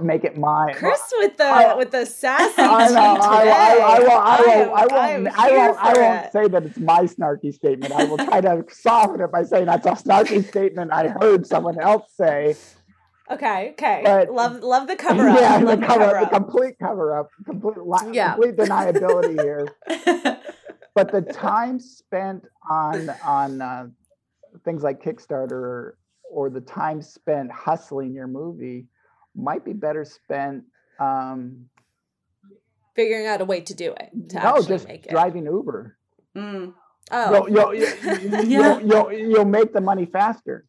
make it mine. Chris with the I- with the sassy I know. I, today. I, won't. I won't. I won't. I won't. I won't say that it's my snarky statement. I will try to soften it by saying that's a snarky statement I heard someone else say. Okay, okay. But- love love the cover up. yeah, the cover, the up. complete cover up, complete, li- Yeah. complete deniability here. but the time spent on on uh, things like Kickstarter or the time spent hustling your movie might be better spent. Um, Figuring out a way to do it. To no, actually just make it. driving Uber. Mm. Oh, You'll, you'll, you- Yeah. you'll, you'll, you'll make the money faster.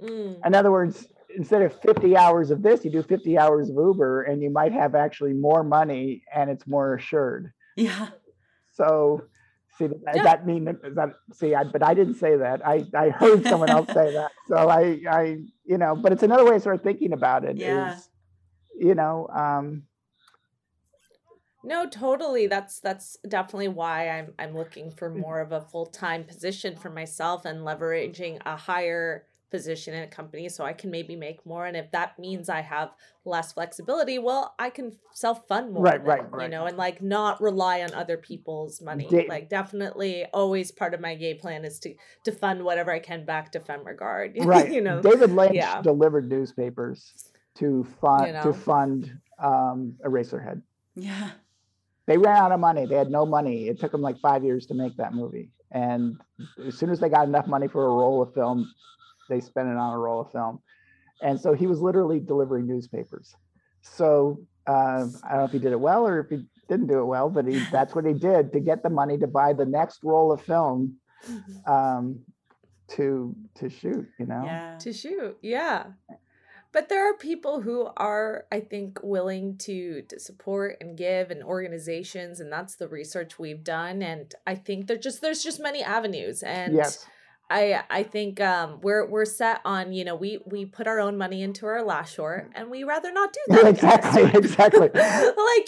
mm. In other words, instead of 50 hours of this, you do 50 hours of Uber and you might have actually more money and it's more assured. Yeah. So, see, does Yeah. that mean does that see? I, but I didn't say that. I I heard someone else say that. So I I you know, but it's another way of sort of thinking about it. Is Yeah. you know, um, No, totally. That's that's definitely why I'm I'm looking for more of a full-time position for myself and leveraging a higher position in a company so I can maybe make more and if that means I have less flexibility, well, I can self-fund more. Right, then, right, You know, and like not rely on other people's money. Da- like definitely always part of my game plan is to to fund whatever I can back to Femme Regard. right. you know. David Lynch yeah. delivered newspapers to fund You know. to fund um, Eraserhead. Yeah. They ran out of money. They had no money. It took them like five years to make that movie. And as soon as they got enough money for a roll of film, they spent it on a roll of film. And so he was literally delivering newspapers. So um, I don't know if he did it well or if he didn't do it well, but he, that's what he did to get the money to buy the next roll of film um, to to shoot. You know. Yeah. to shoot yeah But there are people who are, I think, willing to, to support and give and organizations, and that's the research we've done. And I think there just there's just many avenues. And Yes. I I think um we're we're set on, you know, we we put our own money into our last short and we rather not do that. exactly, exactly. like,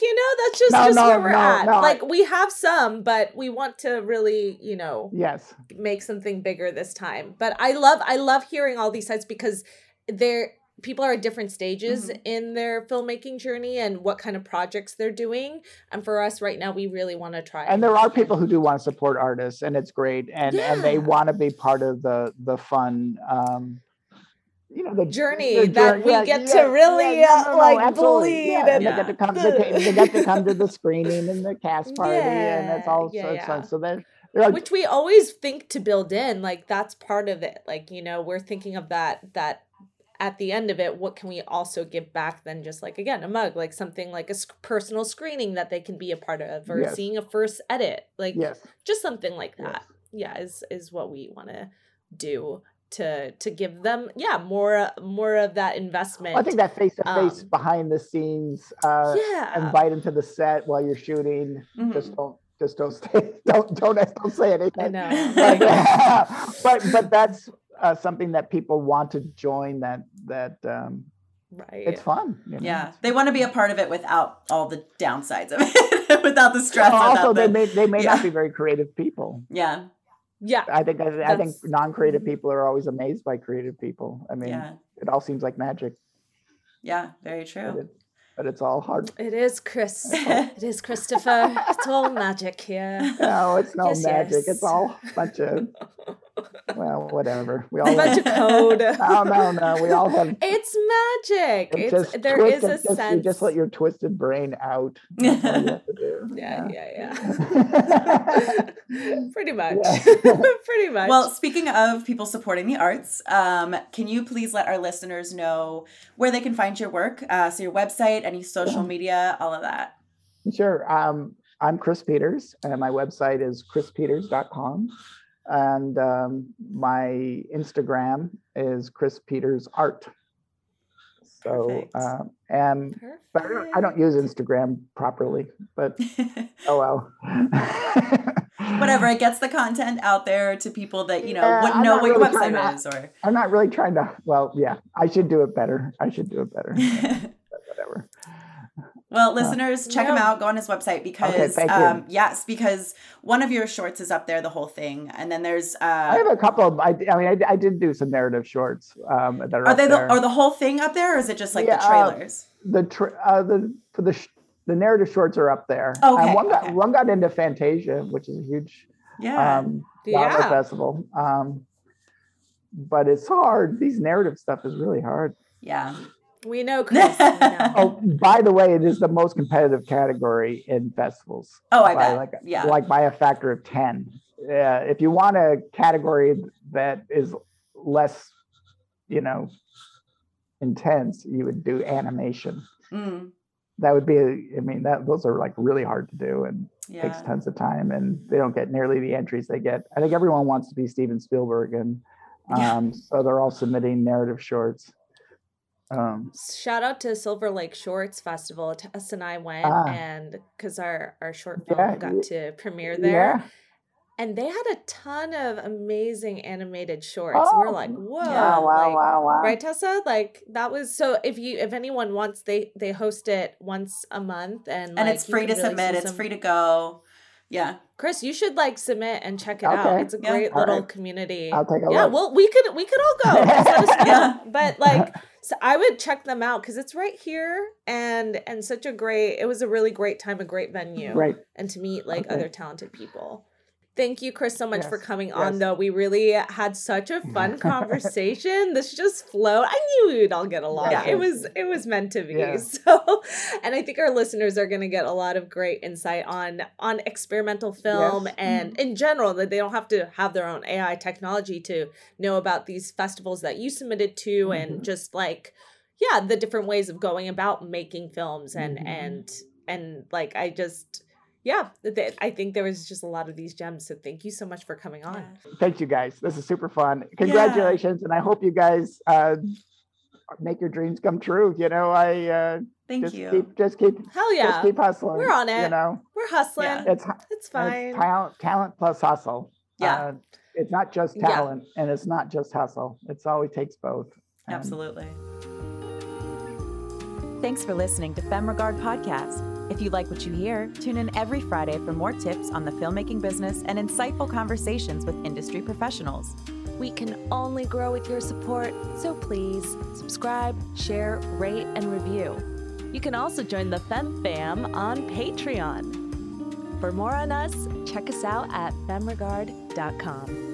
you know, that's just, No, just no, where we're at. Like we have some, but we want to really, you know, Yes. make something bigger this time. But I love I love hearing all these sites because they're people are at different stages Mm-hmm. in their filmmaking journey and what kind of projects they're doing. And for us right now, we really want to try. And there are people who do want to support artists, and it's great, and and they want to be part of the the fun. Um, you know the Journey the that we yeah, get yeah, to really, yeah, uh, like, absolutely. bleed Yeah, and- they get to come. They, ca- they get to come to the screening and the cast party, and it's Yeah, all yeah, so yeah. So they're they're like, which we always think to build in like that's part of it like you know we're thinking of that that at the end of it what can we also give back than just like again a mug like something like a personal screening that they can be a part of or Yes. seeing a first edit like yes, just something like that yeah is is what we want to do to to give them yeah more more of that investment I think that face to face behind the scenes. Uh, yeah invite them to the set while you're shooting. Mhm. Just don't just don't stay don't don't don't say anything. I know but, like, but but that's uh, something that people want to join. That that um, right it's fun. you know? Yeah, they want to be a part of it without all the downsides of it, without the stress. Well, also, they the, may they may yeah. not be very creative people. yeah, yeah I think I, I think non-creative people are always amazed by creative people. I mean, yeah, it all seems like magic, yeah. Very but, true. It, but it's all hard. it is chris it is christopher it's all magic here No, it's no Yes, magic. yes. It's all a bunch of well, whatever. We a all bunch of code no, no, no. We all have It's magic. It It's just there a just, sense. You just let your twisted brain out. That's all you have to do. yeah, yeah, yeah. yeah. Pretty much. Yeah. Pretty much. Well, speaking of people supporting the arts, um, can you please let our listeners know where they can find your work? Uh, so your website, any social media, all of that. Sure. Um, I'm Chris Peters, and my website is chrispeters.com. And um, my Instagram is Chris Peters Art. So, um, and but I don't, I don't use Instagram properly, but oh well. Whatever, it gets the content out there to people that you know Yeah, wouldn't know what your really trying website to- is, or I'm not really trying to. Well, yeah, I should do it better. I should do it better. whatever. Well, listeners, check him out. Go on his website because, thank you. um, yes, because one of your shorts is up there, the whole thing, and then there's. Uh, I have a couple of. I, I mean, I, I did do some narrative shorts um, that are. are up they the, there. are the whole thing up there, or is it just like Yeah, the uh, trailers? the tra- uh, the for the sh- the narrative shorts are up there. Okay, Um, one got okay. one got into Fantasia, which is a huge yeah. um, Yeah. festival. Um, but it's hard. These narrative stuff is really hard. yeah. We know Chris. we know. Oh, by the way, it is the most competitive category in festivals. Oh, I by bet. Like, yeah. like by a factor of ten. Yeah, if you want a category that is less, you know, intense, you would do animation. Mm, That would be, I mean, that those are like really hard to do and takes tons of time, and they don't get nearly the entries they get. I think everyone wants to be Steven Spielberg, and Yeah. um, so they're all submitting narrative shorts. Um, Shout out to Silver Lake Shorts Festival. Tess and I went, Ah. and because our our short film Yeah, got to premiere there, yeah, and they had a ton of amazing animated shorts. We're like, Oh, whoa, Yeah. wow, wow, like, wow, wow. right tessa like that was so if you if anyone wants they they host it once a month and And like, it's free to really submit. It's some- free to go. Yeah. chris you should like submit and check it out it's a Yeah. great All little right. community I'll take a yeah look. well we could we could all go Just let us know. Yeah. but like so i would check them out because it's right here and and such a great it was a really great time a great venue Right. and to meet like Okay. other talented people Thank you, Chris, so much for Yes, coming on. Though we really had such a fun conversation. this just flowed. I knew we'd all get along. Yeah. It was it was meant to be. Yeah. So, and I think our listeners are going to get a lot of great insight on on experimental film Yes. and in general that they don't have to have their own AI technology to know about these festivals that you submitted to Mhm. and just like yeah the different ways of going about making films and Mhm. and and like I just yeah, th- I think there was just a lot of these gems. So thank you so much for coming on. Thank you guys. This is super fun. Congratulations, and I hope you guys uh, make your dreams come true. You know, I uh, Thank just you. keep just keep Hell yeah. just keep hustling. We're on it. You know, We're hustling. Yeah. it's It's it's fine. talent talent plus hustle. Yeah. Uh, it's not just Yeah. talent and it's not just hustle. It's always takes both. And Absolutely. Thanks for listening to Femme Regard Podcast. If you like what you hear, tune in every Friday for more tips on the filmmaking business and insightful conversations with industry professionals. We can only grow with your support, so please subscribe, share, rate, and review. You can also join the Fem Fam on Patreon. For more on us, check us out at femregard.com.